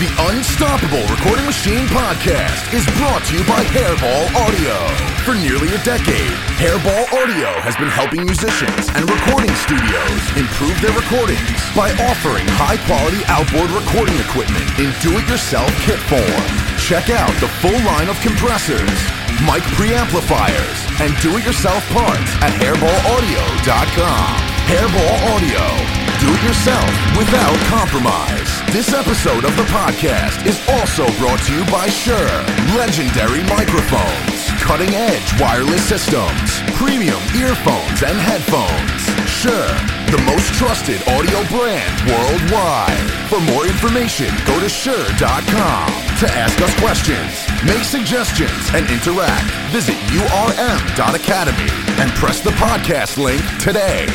The Unstoppable Recording Machine podcast is brought to you by Hairball Audio. For nearly a decade, Hairball Audio has been helping musicians and recording studios improve their recordings by offering high quality outboard recording equipment in do it yourself kit form. Check out the full line of compressors, mic preamplifiers, and do it yourself parts at hairballaudio.com. Hairball Audio. Do it yourself without compromise. This episode of the podcast is also brought to you by Shure. Legendary microphones, cutting edge wireless systems, premium earphones and headphones. Shure, the most trusted audio brand worldwide. For more information, go to Shure.com. To ask us questions, make suggestions, and interact, visit urm.academy and press the podcast link today.